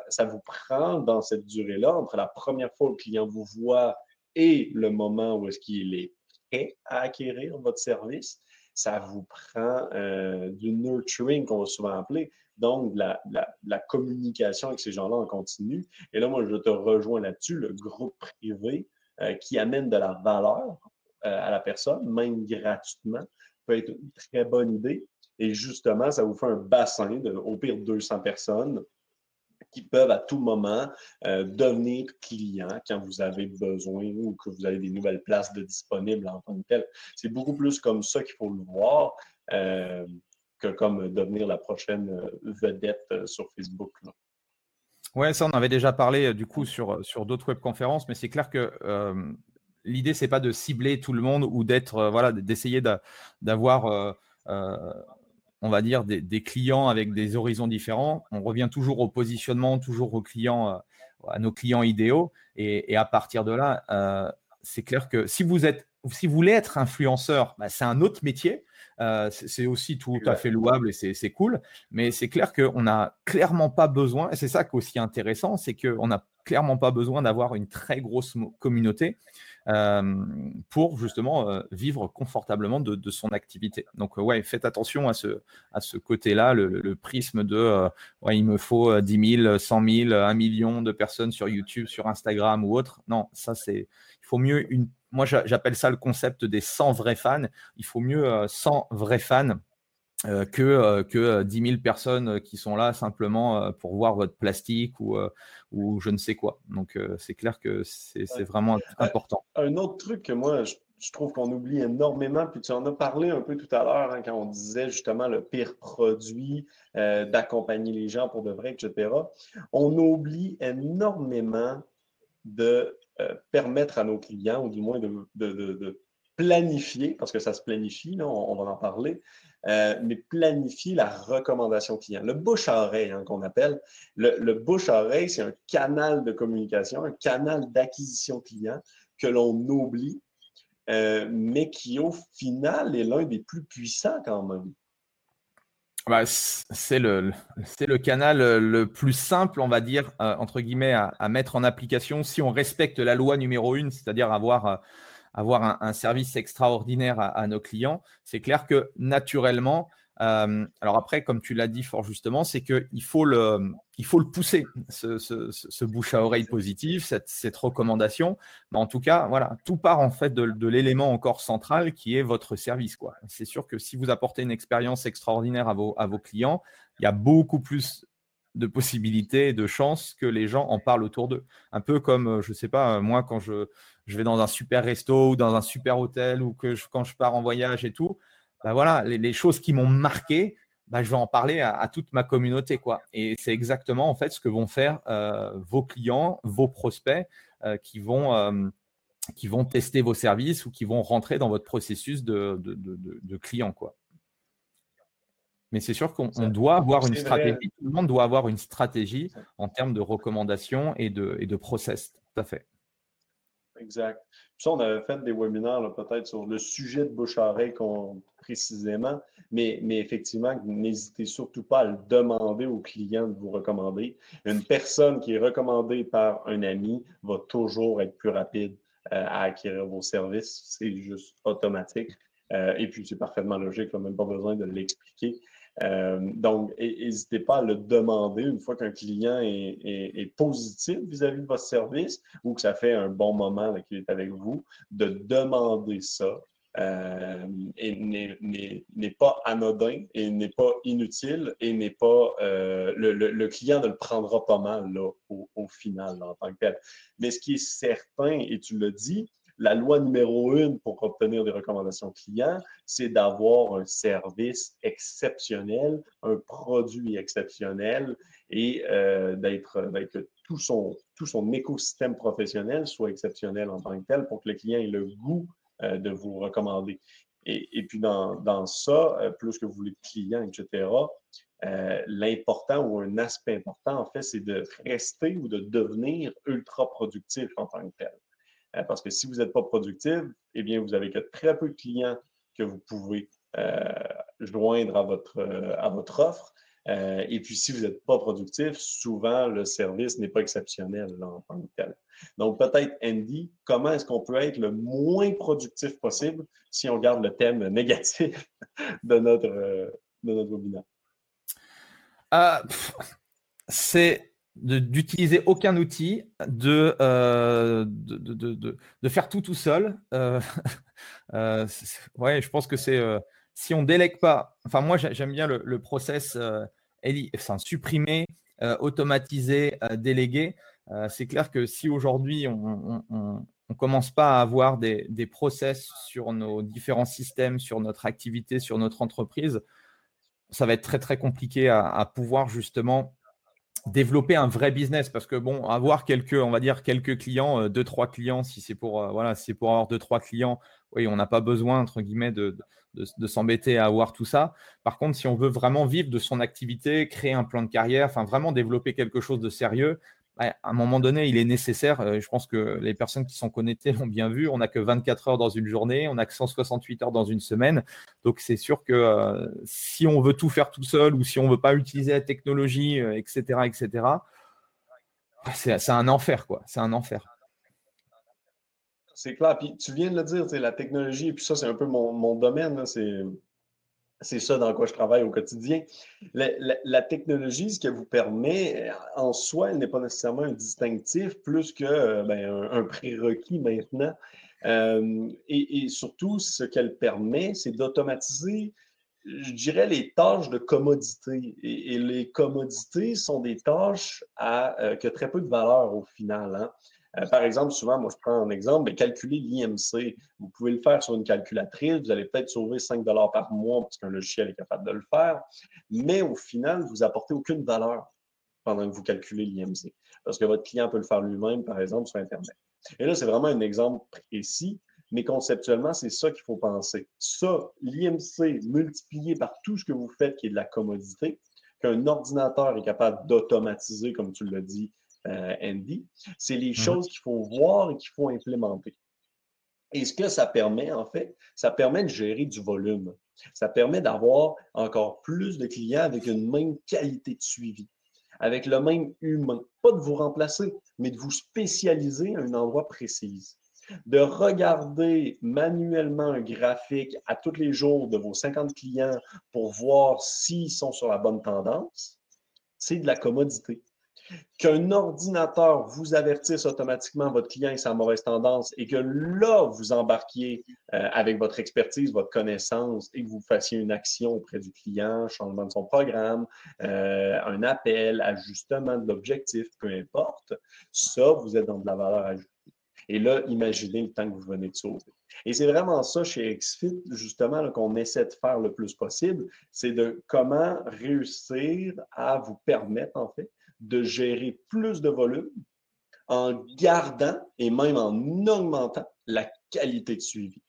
ça vous prend dans cette durée-là, entre la première fois que le client vous voit et le moment où est-ce qu'il est prêt à acquérir votre service, ça vous prend euh, du nurturing qu'on va souvent appeler, donc la, la, communication avec ces gens-là en continu. Et là, moi, je te rejoins là-dessus, le groupe privé euh, qui amène de la valeur euh, à la personne, même gratuitement, peut être une très bonne idée. Et justement, ça vous fait un bassin de au pire 200 personnes qui peuvent à tout moment euh, devenir clients quand vous avez besoin ou que vous avez des nouvelles places de disponibles en tant que tel. C'est beaucoup plus comme ça qu'il faut le voir euh, que comme devenir la prochaine euh, vedette sur Facebook. Oui, ça, on avait déjà parlé du coup sur, sur d'autres webconférences, mais c'est clair que l'idée, c'est pas de cibler tout le monde ou d'être, voilà, d'essayer d'avoir on va dire, des, clients avec des horizons différents. On revient toujours au positionnement, toujours aux clients, euh, à nos clients idéaux. Et, à partir de là, euh, c'est clair que si vous êtes, si vous voulez être influenceur, bah, c'est un autre métier. Euh, c'est aussi tout à fait louable et c'est cool. Mais c'est clair qu'on n'a clairement pas besoin, et c'est ça qui est aussi intéressant, c'est qu'on n'a clairement pas besoin d'avoir une très grosse communauté pour justement vivre confortablement de, son activité. Donc, ouais, faites attention à ce, côté-là, le, prisme de il me faut 10 000, 100 000, 1 million de personnes sur YouTube, sur Instagram ou autre. Non, ça, c'est. Il faut mieux une moi, j'appelle ça le concept des 100 vrais fans. Il faut mieux 100 euh, vrais fans euh, que, euh, que 10 000 personnes qui sont là simplement pour voir votre plastique ou, ou je ne sais quoi. Donc, c'est clair que c'est vraiment important. Un autre truc que moi, je, trouve qu'on oublie énormément, puis tu en as parlé un peu tout à l'heure hein, quand on disait justement le pire produit, d'accompagner les gens pour de vrai, etc. On oublie énormément de euh, permettre à nos clients, ou du moins de, planifier, parce que ça se planifie, on, va en parler, euh, mais planifier la recommandation client. Le bouche-à-oreille hein, qu'on appelle. Le, le bouche-à-oreille, c'est un canal de communication, un canal d'acquisition client que l'on oublie, euh, mais qui au final est l'un des plus puissants quand même. Bah, c'est le, le canal euh, le plus simple, on va dire, entre guillemets, à, mettre en application si on respecte la loi numéro une, c'est-à-dire avoir, avoir un, service extraordinaire à nos clients. C'est clair que naturellement, euh, alors après, comme tu l'as dit fort justement, c'est qu'il faut le, faut le pousser, ce, bouche à oreille positif, cette, recommandation. Mais en tout cas, voilà, tout part en fait de, l'élément encore central qui est votre service. Quoi. C'est sûr que si vous apportez une expérience extraordinaire à vos, à vos clients, il y a beaucoup plus de possibilités de chances que les gens en parlent autour d'eux. Un peu comme, je ne sais pas, moi, quand je, je vais dans un super resto ou dans un super hôtel ou que quand je pars en voyage et tout, bah voilà, les, choses qui m'ont marqué, bah, je vais en parler à, toute ma communauté. Quoi. Et c'est exactement en fait ce que vont faire euh, vos clients, vos prospects euh, qui, vont, euh, qui vont tester vos services ou qui vont rentrer dans votre processus de, de, client. Quoi. Mais c'est sûr qu'on doit avoir une stratégie. Tout le monde doit avoir une stratégie en termes de recommandations et de, et de process. Tout à fait. Exact. ça, on avait fait des webinaires peut-être sur le sujet de bouche à oreille précisément, mais, mais effectivement, n'hésitez surtout pas à le demander au client de vous recommander. Une personne qui est recommandée par un ami va toujours être plus rapide à acquérir vos services. C'est juste automatique. et puis, c'est parfaitement logique, on n'a même pas besoin de l'expliquer. Donc, n'hésitez pas à le demander une fois qu'un client est, positif vis-à-vis de votre service ou que ça fait un bon moment qu'il est avec vous, de demander ça euh, et n'est pas anodin et n'est pas inutile et n'est pas euh, le, client ne le prendra pas mal là, au, final en tant que tel. Mais ce qui est certain, et tu le dis, la loi numéro une pour obtenir des recommandations clients, c'est d'avoir un service exceptionnel, un produit exceptionnel et euh, d'être que tout son, tout son écosystème professionnel soit exceptionnel en tant que tel pour que le client ait le goût euh, de vous recommander. Et, puis dans, ça, euh, plus que vous voulez de clients, etc., euh, l'important ou un aspect important, en fait, c'est de rester ou de devenir ultra productif en tant que tel. Parce que si vous n'êtes pas productif, eh bien, vous avez que très peu de clients que vous pouvez joindre à votre, à votre offre. Euh, et puis, si vous n'êtes pas productif, souvent, le service n'est pas exceptionnel en tant que tel. Donc, peut-être, Andy, comment est-ce qu'on peut être le moins productif possible si on garde le thème négatif de notre, euh, de notre webinaire? Euh, c'est d'utiliser aucun outil, de, de, de, faire tout tout seul. ouais, je pense que c'est si on délègue pas, enfin moi j'aime bien le, process euh, enfin, supprimer, euh, automatiser, euh, déléguer. c'est clair que si aujourd'hui on ne commence pas à avoir des, des, process sur nos différents systèmes, sur notre activité, sur notre entreprise, ça va être très très compliqué à pouvoir justement développer un vrai business parce que bon avoir quelques on va dire quelques clients deux trois clients si c'est pour voilà c'est pour avoir deux trois clients oui, on n'a pas besoin, entre guillemets, de, s'embêter à avoir tout ça. Par contre, si on veut vraiment vivre de son activité, créer un plan de carrière, enfin vraiment développer quelque chose de sérieux, à un moment donné, il est nécessaire, euh, je pense que les personnes qui sont connectées l'ont bien vu, on n'a que 24 heures dans une journée, on n'a que 168 heures dans une semaine. Donc c'est sûr que euh, si on veut tout faire tout seul ou si on ne veut pas utiliser la technologie, etc., euh, etc., c'est un enfer, quoi. C'est un enfer. C'est clair. Puis tu viens de le dire, la technologie, et puis ça, c'est un peu mon, domaine. C'est ça dans quoi je travaille au quotidien. La, technologie, ce qu'elle vous permet, en soi, elle n'est pas nécessairement un distinctif, plus que euh, ben, un, prérequis maintenant. Euh, et, surtout, ce qu'elle permet, c'est d'automatiser, je dirais, les tâches de commodité. Et, les commodités sont des tâches à, euh, qui ont très peu de valeur au final. Hein. Euh, par exemple, souvent, moi, je prends un exemple, mais calculer l'IMC. Vous pouvez le faire sur une calculatrice, vous allez peut-être sauver 5 par mois parce qu'un logiciel est capable de le faire, mais au final, vous n'apportez aucune valeur pendant que vous calculez l'IMC, parce que votre client peut le faire lui-même, par exemple, sur Internet. Et là, c'est vraiment un exemple précis, mais conceptuellement, c'est ça qu'il faut penser. Ça, l'IMC multiplié par tout ce que vous faites qui est de la commodité, qu'un ordinateur est capable d'automatiser, comme tu l'as dit, euh, Andy, c'est les mhm. choses qu'il faut voir et qu'il faut implémenter. Et ce que ça permet, en fait, ça permet de gérer du volume. Ça permet d'avoir encore plus de clients avec une même qualité de suivi, avec le même humain. Pas de vous remplacer, mais de vous spécialiser à un endroit précis. De regarder manuellement un graphique à tous les jours de vos 50 clients pour voir s'ils sont sur la bonne tendance, c'est de la commodité qu'un ordinateur vous avertisse automatiquement votre client et sa mauvaise tendance et que là, vous embarquiez euh, avec votre expertise, votre connaissance et que vous fassiez une action auprès du client, changement de son programme, euh, un appel, ajustement de l'objectif, peu importe, ça, vous êtes dans de la valeur ajoutée. Et là, imaginez le temps que vous venez de sauver. Et c'est vraiment ça chez XFIT, justement, qu'on essaie de faire le plus possible, c'est de comment réussir à vous permettre, en fait, de gérer plus de volume en gardant et même en augmentant la qualité de suivi.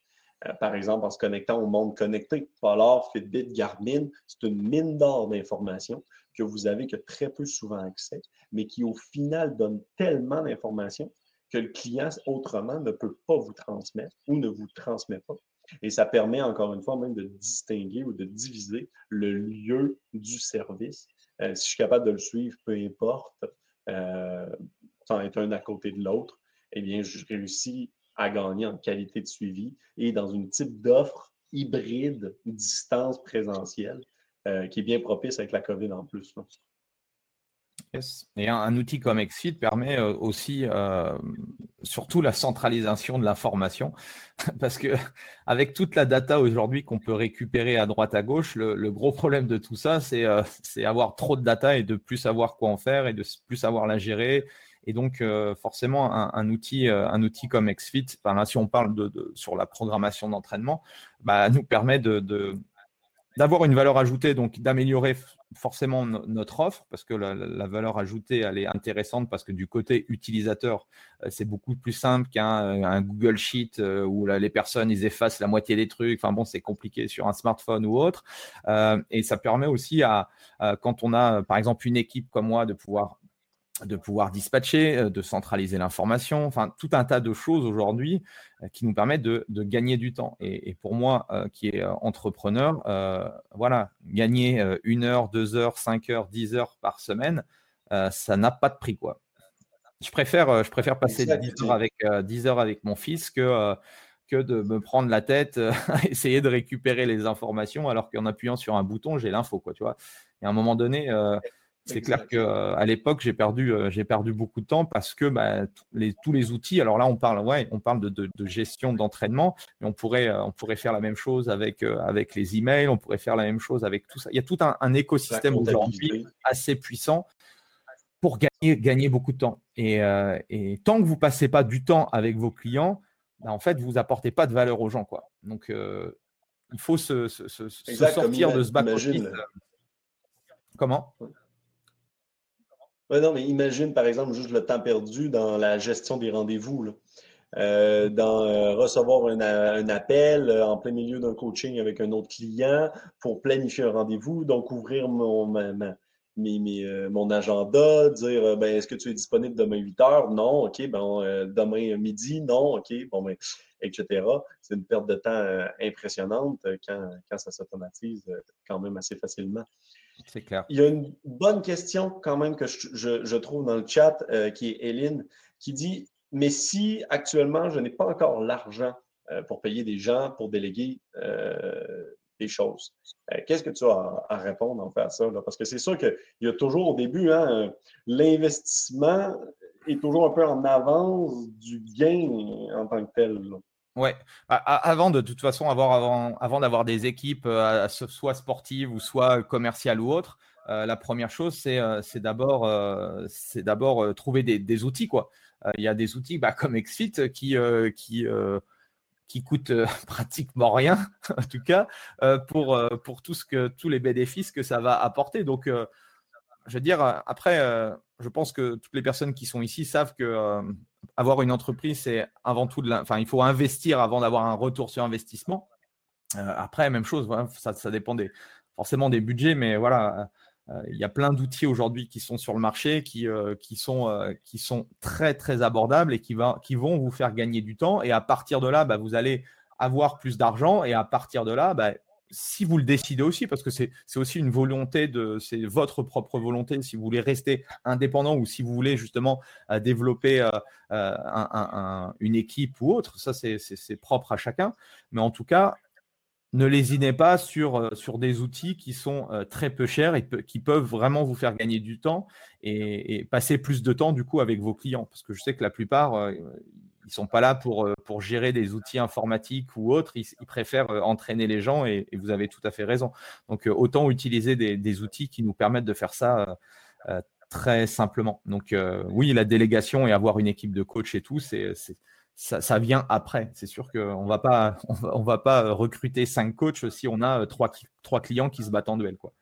Euh, par exemple, en se connectant au monde connecté. Polar, Fitbit, Garmin, c'est une mine d'or d'informations que vous avez que très peu souvent accès, mais qui au final donne tellement d'informations que le client autrement ne peut pas vous transmettre ou ne vous transmet pas. Et ça permet encore une fois même de distinguer ou de diviser le lieu du service si je suis capable de le suivre, peu importe, euh, sans être un à côté de l'autre, eh bien, je réussis à gagner en qualité de suivi et dans une type d'offre hybride, distance présentielle, euh, qui est bien propice avec la COVID en plus. Et un, outil comme XFIT permet euh, aussi euh, surtout la centralisation de l'information, parce que avec toute la data aujourd'hui qu'on peut récupérer à droite à gauche, le, gros problème de tout ça, c'est avoir trop de data et de plus savoir quoi en faire et de plus savoir la gérer. Et donc, euh, forcément, un, outil, euh, un outil comme XFIT, enfin, si on parle de, sur la programmation d'entraînement, bah, nous permet de, d'avoir une valeur ajoutée, donc d'améliorer forcément notre offre, parce que la, valeur ajoutée, elle est intéressante, parce que du côté utilisateur, euh, c'est beaucoup plus simple qu'un Google Sheet où les personnes, ils effacent la moitié des trucs. Enfin bon, c'est compliqué sur un smartphone ou autre. et ça permet aussi à, quand on a, par exemple, une équipe comme moi, de pouvoir de pouvoir dispatcher, euh, de centraliser l'information, enfin tout un tas de choses aujourd'hui euh, qui nous permettent de, gagner du temps. Et, pour moi, euh, qui est entrepreneur, voilà, gagner une heure, deux heures, cinq heures, dix heures par semaine, ça n'a pas de prix, quoi. Je préfère, je préfère passer dix heures, avec, heures avec mon fils que, que de me prendre la tête, essayer de récupérer les informations alors qu'en appuyant sur un bouton, j'ai l'info, quoi, tu vois. Et à un moment donné, c'est clair qu'à euh, l'époque, j'ai perdu, euh, j'ai perdu beaucoup de temps parce que bah, tous les outils, alors là, on parle, ouais, on parle de, gestion d'entraînement, mais on pourrait, euh, on pourrait faire la même chose avec, avec les emails, on pourrait faire la même chose avec tout ça. Il y a tout un, écosystème aujourd'hui assez puissant pour gagner, gagner beaucoup de temps. Et, tant que vous ne passez pas du temps avec vos clients, bah, en fait, vous n'apportez pas de valeur aux gens. Quoi. Donc, il faut se, sortir de ce back Comment? Non, mais imagine, par exemple, juste le temps perdu dans la gestion des rendez-vous. Euh, dans euh, recevoir un, appel euh, en plein milieu d'un coaching avec un autre client pour planifier un rendez-vous, donc ouvrir mon, mon agenda, dire ben, est-ce que tu es disponible demain 8 heures? Non, OK, ben, demain midi, non, OK, bon, ben, etc. C'est une perte de temps impressionnante quand, quand ça s'automatise quand même assez facilement. C'est clair. Il y a une bonne question quand même que je, trouve dans le chat euh, qui est Hélène qui dit Mais si actuellement je n'ai pas encore l'argent euh, pour payer des gens, pour déléguer euh, des choses, qu'est-ce que tu as à, répondre en fait à ça? Parce que c'est sûr qu'il y a toujours au début, hein, l'investissement est toujours un peu en avance du gain en tant que tel. Ouais, avant de, toute façon, avoir, avant, avant d'avoir des équipes euh, soit sportives ou soit commerciales ou autres, euh, la première chose, c'est, euh, d'abord, c'est d'abord trouver des, outils. Quoi. Il y a des outils bah, comme XFIT qui, qui, qui coûtent pratiquement rien, en tout cas, pour, pour tout ce que, tous les bénéfices que ça va apporter. Donc, je veux dire, après, je pense que toutes les personnes qui sont ici savent que avoir une entreprise, c'est avant tout de enfin, il faut investir avant d'avoir un retour sur investissement. Euh, après, même chose, ça, dépend des, forcément des budgets, mais voilà, euh, il y a plein d'outils aujourd'hui qui sont sur le marché, qui, euh, sont, sont très, abordables et qui, vont vous faire gagner du temps. Et à partir de là, bah, vous allez avoir plus d'argent. Et à partir de là, bah, si vous le décidez aussi, parce que c'est aussi une volonté de, c'est votre propre volonté, si vous voulez rester indépendant ou si vous voulez justement euh, développer euh, euh, une équipe ou autre, ça c'est propre à chacun. Mais en tout cas, ne lésinez pas sur, sur des outils qui sont très peu chers et qui peuvent vraiment vous faire gagner du temps et, passer plus de temps du coup avec vos clients. Parce que je sais que la plupart, ils sont pas là pour, euh, gérer des outils informatiques ou autres. Ils, préfèrent euh, entraîner les gens et, vous avez tout à fait raison. Donc, euh, autant utiliser des, outils qui nous permettent de faire ça très simplement. Donc, oui, la délégation et avoir une équipe de coach et tout, c'est, ça, vient après. C'est sûr qu'on va pas, on va, pas recruter cinq coachs si on a trois, trois clients qui se battent en duel, quoi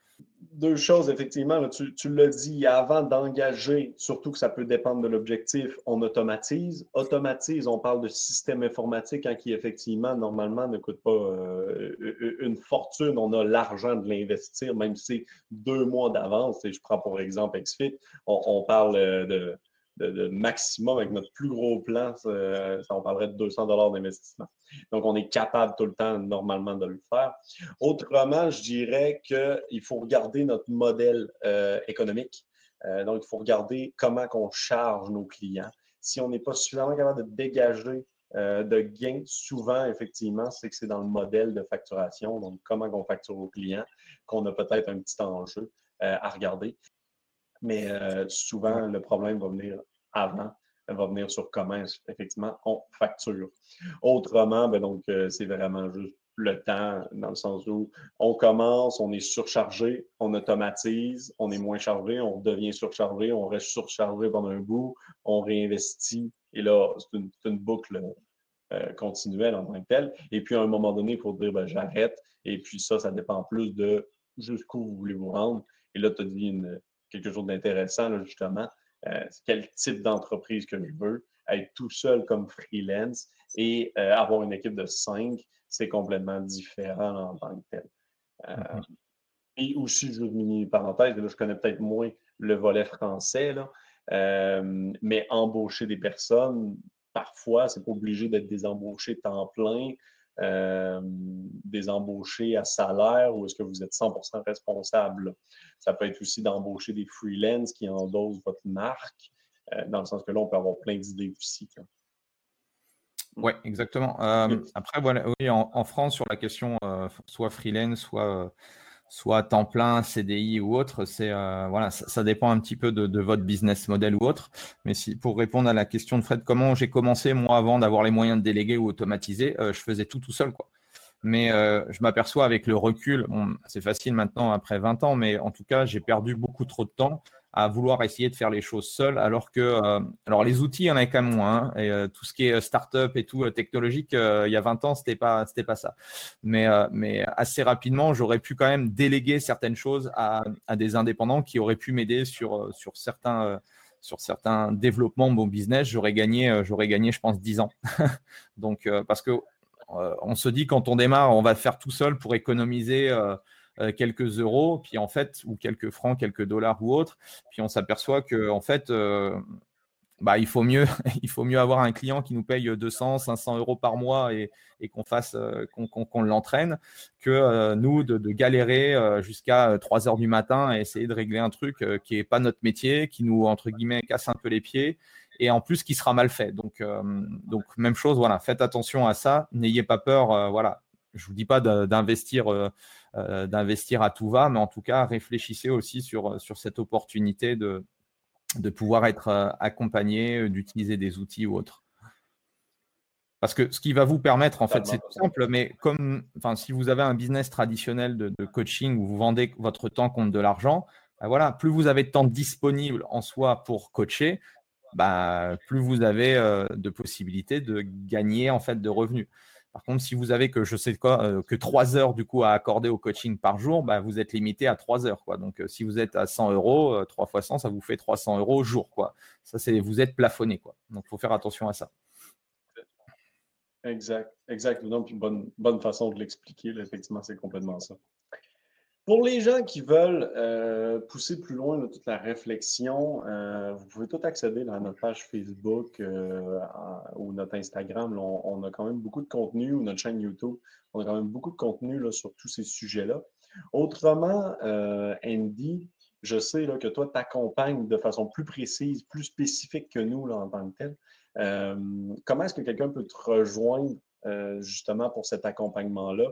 deux choses, effectivement. tu, tu l'as dit, avant d'engager, surtout que ça peut dépendre de l'objectif, on automatise. Automatise, on parle de système informatique hein, qui, effectivement, normalement, ne coûte pas euh, une fortune. On a l'argent de l'investir, même si c'est deux mois d'avance. Je prends pour exemple XFIT, on parle de de, maximum avec notre plus gros plan, ça, on parlerait de 200 dollars d'investissement. Donc, on est capable tout le temps, normalement, de le faire. Autrement, je dirais qu'il faut regarder notre modèle euh, économique. Euh, donc, il faut regarder comment on charge nos clients. Si on n'est pas suffisamment capable de dégager de gain, souvent, effectivement, c'est que c'est dans le modèle de facturation, donc comment on facture aux clients, qu'on a peut-être un petit enjeu à regarder. Mais souvent, le problème va venir avant va venir sur comment, effectivement, on facture. Autrement, ben donc, c'est vraiment juste le temps, dans le sens où on commence, on est surchargé, on automatise, on est moins chargé, on devient surchargé, on reste surchargé pendant un bout, on réinvestit. Et là, c'est une, boucle euh, continuelle en tant que telle. Et puis, à un moment donné, il faut dire, ben, j'arrête. Et puis ça, ça dépend plus de jusqu'où vous voulez vous rendre. Et là, tu as dit quelque chose d'intéressant, justement. Euh, quel type d'entreprise que je veux, être tout seul comme freelance et euh, avoir une équipe de cinq, c'est complètement différent en tant que tel. Euh, mm-hmm. Et aussi, je une mini parenthèse, là, je connais peut-être moins le volet français, là, mais embaucher des personnes, parfois, c'est pas obligé d'être des embauchés temps plein. Euh, des embauchés à salaire ou est-ce que vous êtes 100% responsable? Ça peut être aussi d'embaucher des freelance qui endossent votre marque, euh, dans le sens que là, on peut avoir plein d'idées aussi. Oui, exactement. Euh, après, voilà, oui, en, France, sur la question soit freelance, soit soit temps plein, CDI ou autre, c'est euh, voilà, ça, dépend un petit peu de, votre business model ou autre. Mais si pour répondre à la question de Fred, comment j'ai commencé moi avant d'avoir les moyens de déléguer ou automatiser, euh, je faisais tout tout seul quoi. Mais euh, je m'aperçois avec le recul, c'est facile maintenant après 20 ans, mais en tout cas j'ai perdu beaucoup trop de temps à vouloir essayer de faire les choses seul, alors que euh, alors les outils, il y en a quand même moins. Hein, et euh, tout ce qui est start-up et tout euh, technologique, il y a 20 ans, c'était pas c'était pas ça. Mais mais assez rapidement, j'aurais pu quand même déléguer certaines choses à, à des indépendants qui auraient pu m'aider sur sur certains sur certains développements de mon business. J'aurais gagné j'aurais gagné, je pense, 10 ans. Donc parce que on se dit quand on démarre, on va faire tout seul pour économiser euh, quelques euros, puis en fait, ou quelques francs, quelques dollars ou autres, puis on s'aperçoit que en fait, euh, bah, il, faut mieux, il faut mieux avoir un client qui nous paye 200, 500 euros par mois et, qu'on fasse, euh, qu'on l'entraîne, que nous de, galérer jusqu'à 3 heures du matin et essayer de régler un truc qui n'est pas notre métier, qui nous, entre guillemets, casse un peu les pieds et en plus qui sera mal fait. Donc, donc même chose, voilà, faites attention à ça, n'ayez pas peur, voilà. Je vous dis pas d'investir euh, d'investir à tout va, mais en tout cas, réfléchissez aussi sur, sur cette opportunité de, de pouvoir être euh, accompagné, euh, d'utiliser des outils ou autres. Parce que ce qui va vous permettre, en fait, c'est tout simple, mais comme, enfin, si vous avez un business traditionnel de, coaching où vous vendez votre temps contre de l'argent, ben voilà, plus vous avez de temps disponible en soi pour coacher, bah, plus vous avez de possibilités de gagner en fait de revenus. Par contre, si vous avez que je sais quoi, euh, que 3 heures du coup à accorder au coaching par jour, bah, vous êtes limité à 3 heures. Quoi. Donc, euh, si vous êtes à 100 euros, 3 euh, fois 100, ça vous fait 300 euros au jour. Quoi. Ça, c'est vous êtes plafonné. Quoi. Donc, il faut faire attention à ça. Exact, exact. bonne, bonne façon de l'expliquer. Effectivement, c'est complètement ça. Pour les gens qui veulent euh, pousser plus loin toute la réflexion, euh, vous pouvez tout accéder à notre page Facebook euh, ou notre Instagram. on, a quand même beaucoup de contenu, ou notre chaîne YouTube. On a quand même beaucoup de contenu sur tous ces sujets-là. Autrement, Andy, je sais que toi, tu accompagnes de façon plus précise, plus spécifique que nous en tant que tel. comment est-ce que quelqu'un peut te rejoindre justement pour cet accompagnement-là?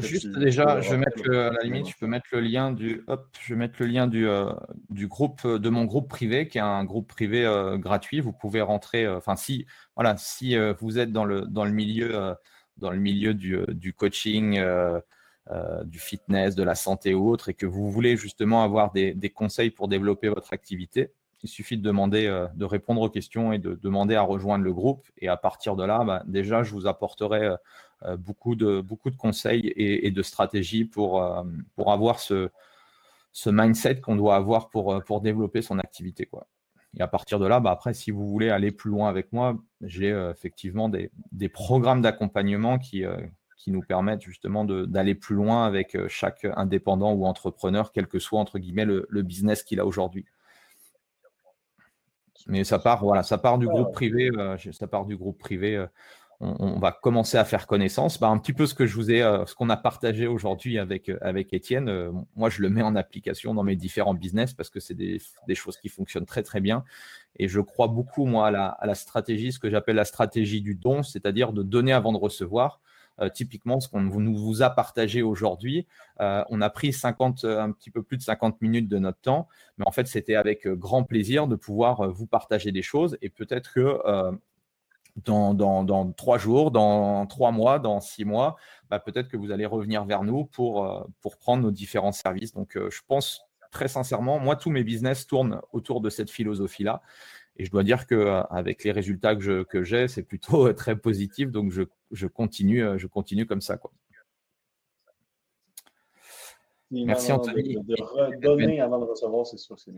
Juste déjà, je vais mettre le, à la limite, je peux mettre le lien du, hop, je vais mettre le lien du, euh, du groupe de mon groupe privé, qui est un groupe privé euh, gratuit. Vous pouvez rentrer, euh, enfin si, voilà, si vous êtes dans le dans le milieu dans le milieu du, du coaching, du fitness, de la santé ou autre, et que vous voulez justement avoir des, des conseils pour développer votre activité, il suffit de demander, de répondre aux questions et de demander à rejoindre le groupe. Et à partir de là, bah, déjà, je vous apporterai euh, beaucoup, de, beaucoup de conseils et, de stratégies pour, euh, pour avoir ce, ce mindset qu'on doit avoir pour, euh, pour développer son activité. Quoi. Et à partir de là, bah après, si vous voulez aller plus loin avec moi, j'ai effectivement des, des programmes d'accompagnement qui, qui nous permettent justement d'aller plus loin avec chaque indépendant ou entrepreneur, quel que soit entre guillemets le, le business qu'il a aujourd'hui. Mais ça part, voilà, ça part du groupe privé, ça part du groupe privé on, va commencer à faire connaissance. Bah, un petit peu ce que je vous ai, euh, ce qu'on a partagé aujourd'hui avec, euh, avec Étienne. Euh, moi, je le mets en application dans mes différents business parce que c'est des, choses qui fonctionnent très, très bien. Et je crois beaucoup, moi, à la, stratégie, ce que j'appelle la stratégie du don, c'est-à-dire de donner avant de recevoir. typiquement, ce qu'on nous vous a partagé aujourd'hui, on a pris 50, un petit peu plus de 50 minutes de notre temps, mais en fait, c'était avec grand plaisir de pouvoir vous partager des choses et peut-être que dans, dans, trois jours, dans trois mois, dans six mois, bah, peut-être que vous allez revenir vers nous pour, euh, pour prendre nos différents services. Donc, euh, je pense très sincèrement, moi, tous mes business tournent autour de cette philosophie-là. Et je dois dire qu'avec euh, les résultats que, j'ai, c'est plutôt très positif. Donc, je, je, continue, je continue comme ça. Quoi. Merci Anthony. De, redonner avant de recevoir, c'est sûr, c'est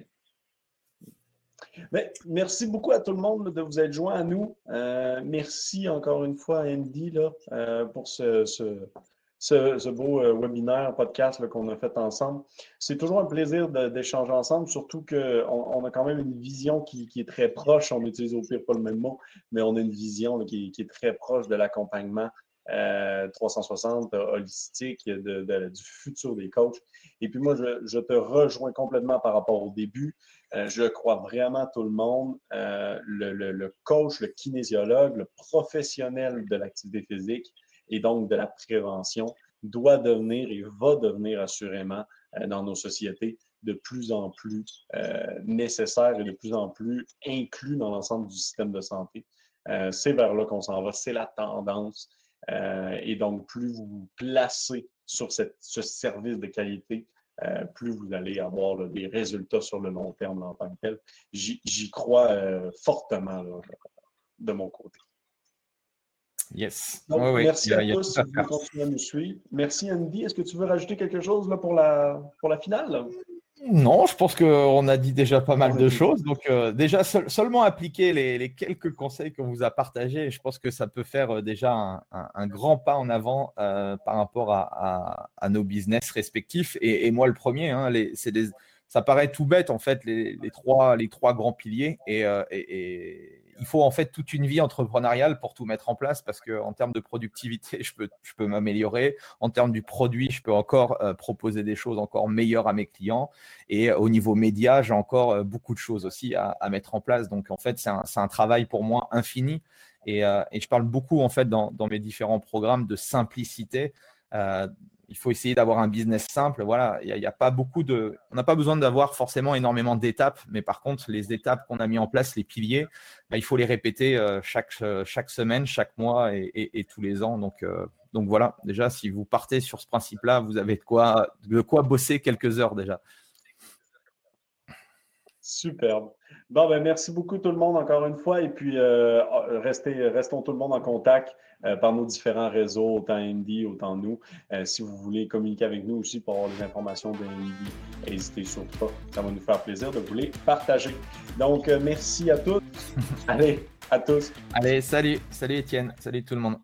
bien merci beaucoup à tout le monde de vous être joint à nous. Euh, merci encore une fois à Andy euh, pour ce, beau euh, webinaire, podcast qu'on a fait ensemble. C'est toujours un plaisir d'échanger ensemble, surtout qu'on on a quand même une vision qui, est très proche. On utilise au pire pas le même mot, mais on a une vision qui, est très proche de l'accompagnement 360 holistique du futur des coachs. Et puis moi, je, te rejoins complètement par rapport au début. Euh, je crois vraiment tout le monde, euh, le, coach, le kinésiologue, le professionnel de l'activité physique et donc de la prévention doit devenir et va devenir assurément euh, dans nos sociétés de plus en plus nécessaire et de plus en plus inclus dans l'ensemble du système de santé. c'est vers là qu'on s'en va, c'est la tendance. et donc, plus vous vous placez sur ce service de qualité, euh, plus vous allez avoir des résultats sur le long terme en tant que tel. J'y crois euh, fortement de mon côté. Yes. merci à tous de continuer à nous suivre. Merci Andy. Est-ce que tu veux rajouter quelque chose là, pour, la, pour la finale? Non, je pense qu'on a dit déjà pas mal de choses. Donc, euh, déjà, seulement appliquer les, quelques conseils qu'on vous a partagés, je pense que ça peut faire euh, déjà un, grand pas en avant euh, par rapport à, nos business respectifs. Et, moi, le premier, hein, c'est des ça paraît tout bête en fait les, trois les trois grands piliers euh, et, il faut en fait toute une vie entrepreneuriale pour tout mettre en place parce que en termes de productivité je peux m'améliorer. En termes du produit je peux encore euh, proposer des choses encore meilleures à mes clients. Et au niveau média j'ai encore euh, beaucoup de choses aussi à, mettre en place. Donc en fait c'est un, travail pour moi infini. Et, je parle beaucoup en fait dans mes différents programmes de simplicité il faut essayer d'avoir un business simple. Voilà, il n'y a, pas beaucoup de. On n'a pas besoin d'avoir forcément énormément d'étapes, mais par contre, les étapes qu'on a mis en place, les piliers, bah, il faut les répéter euh, chaque, chaque semaine, chaque mois et, tous les ans. Donc, euh, donc voilà, déjà, si vous partez sur ce principe-là, vous avez de quoi, de quoi bosser quelques heures déjà. Superbe. Bon, ben, merci beaucoup tout le monde encore une fois. Et puis, euh, restez, restons tout le monde en contact euh, par nos différents réseaux, autant Indy, autant nous. Euh, si vous voulez communiquer avec nous aussi pour avoir des informations de n'hésitez surtout pas. Ça va nous faire plaisir de vous les partager. Donc, merci à tous. Allez, à tous. Allez, salut. Salut Étienne. Salut tout le monde.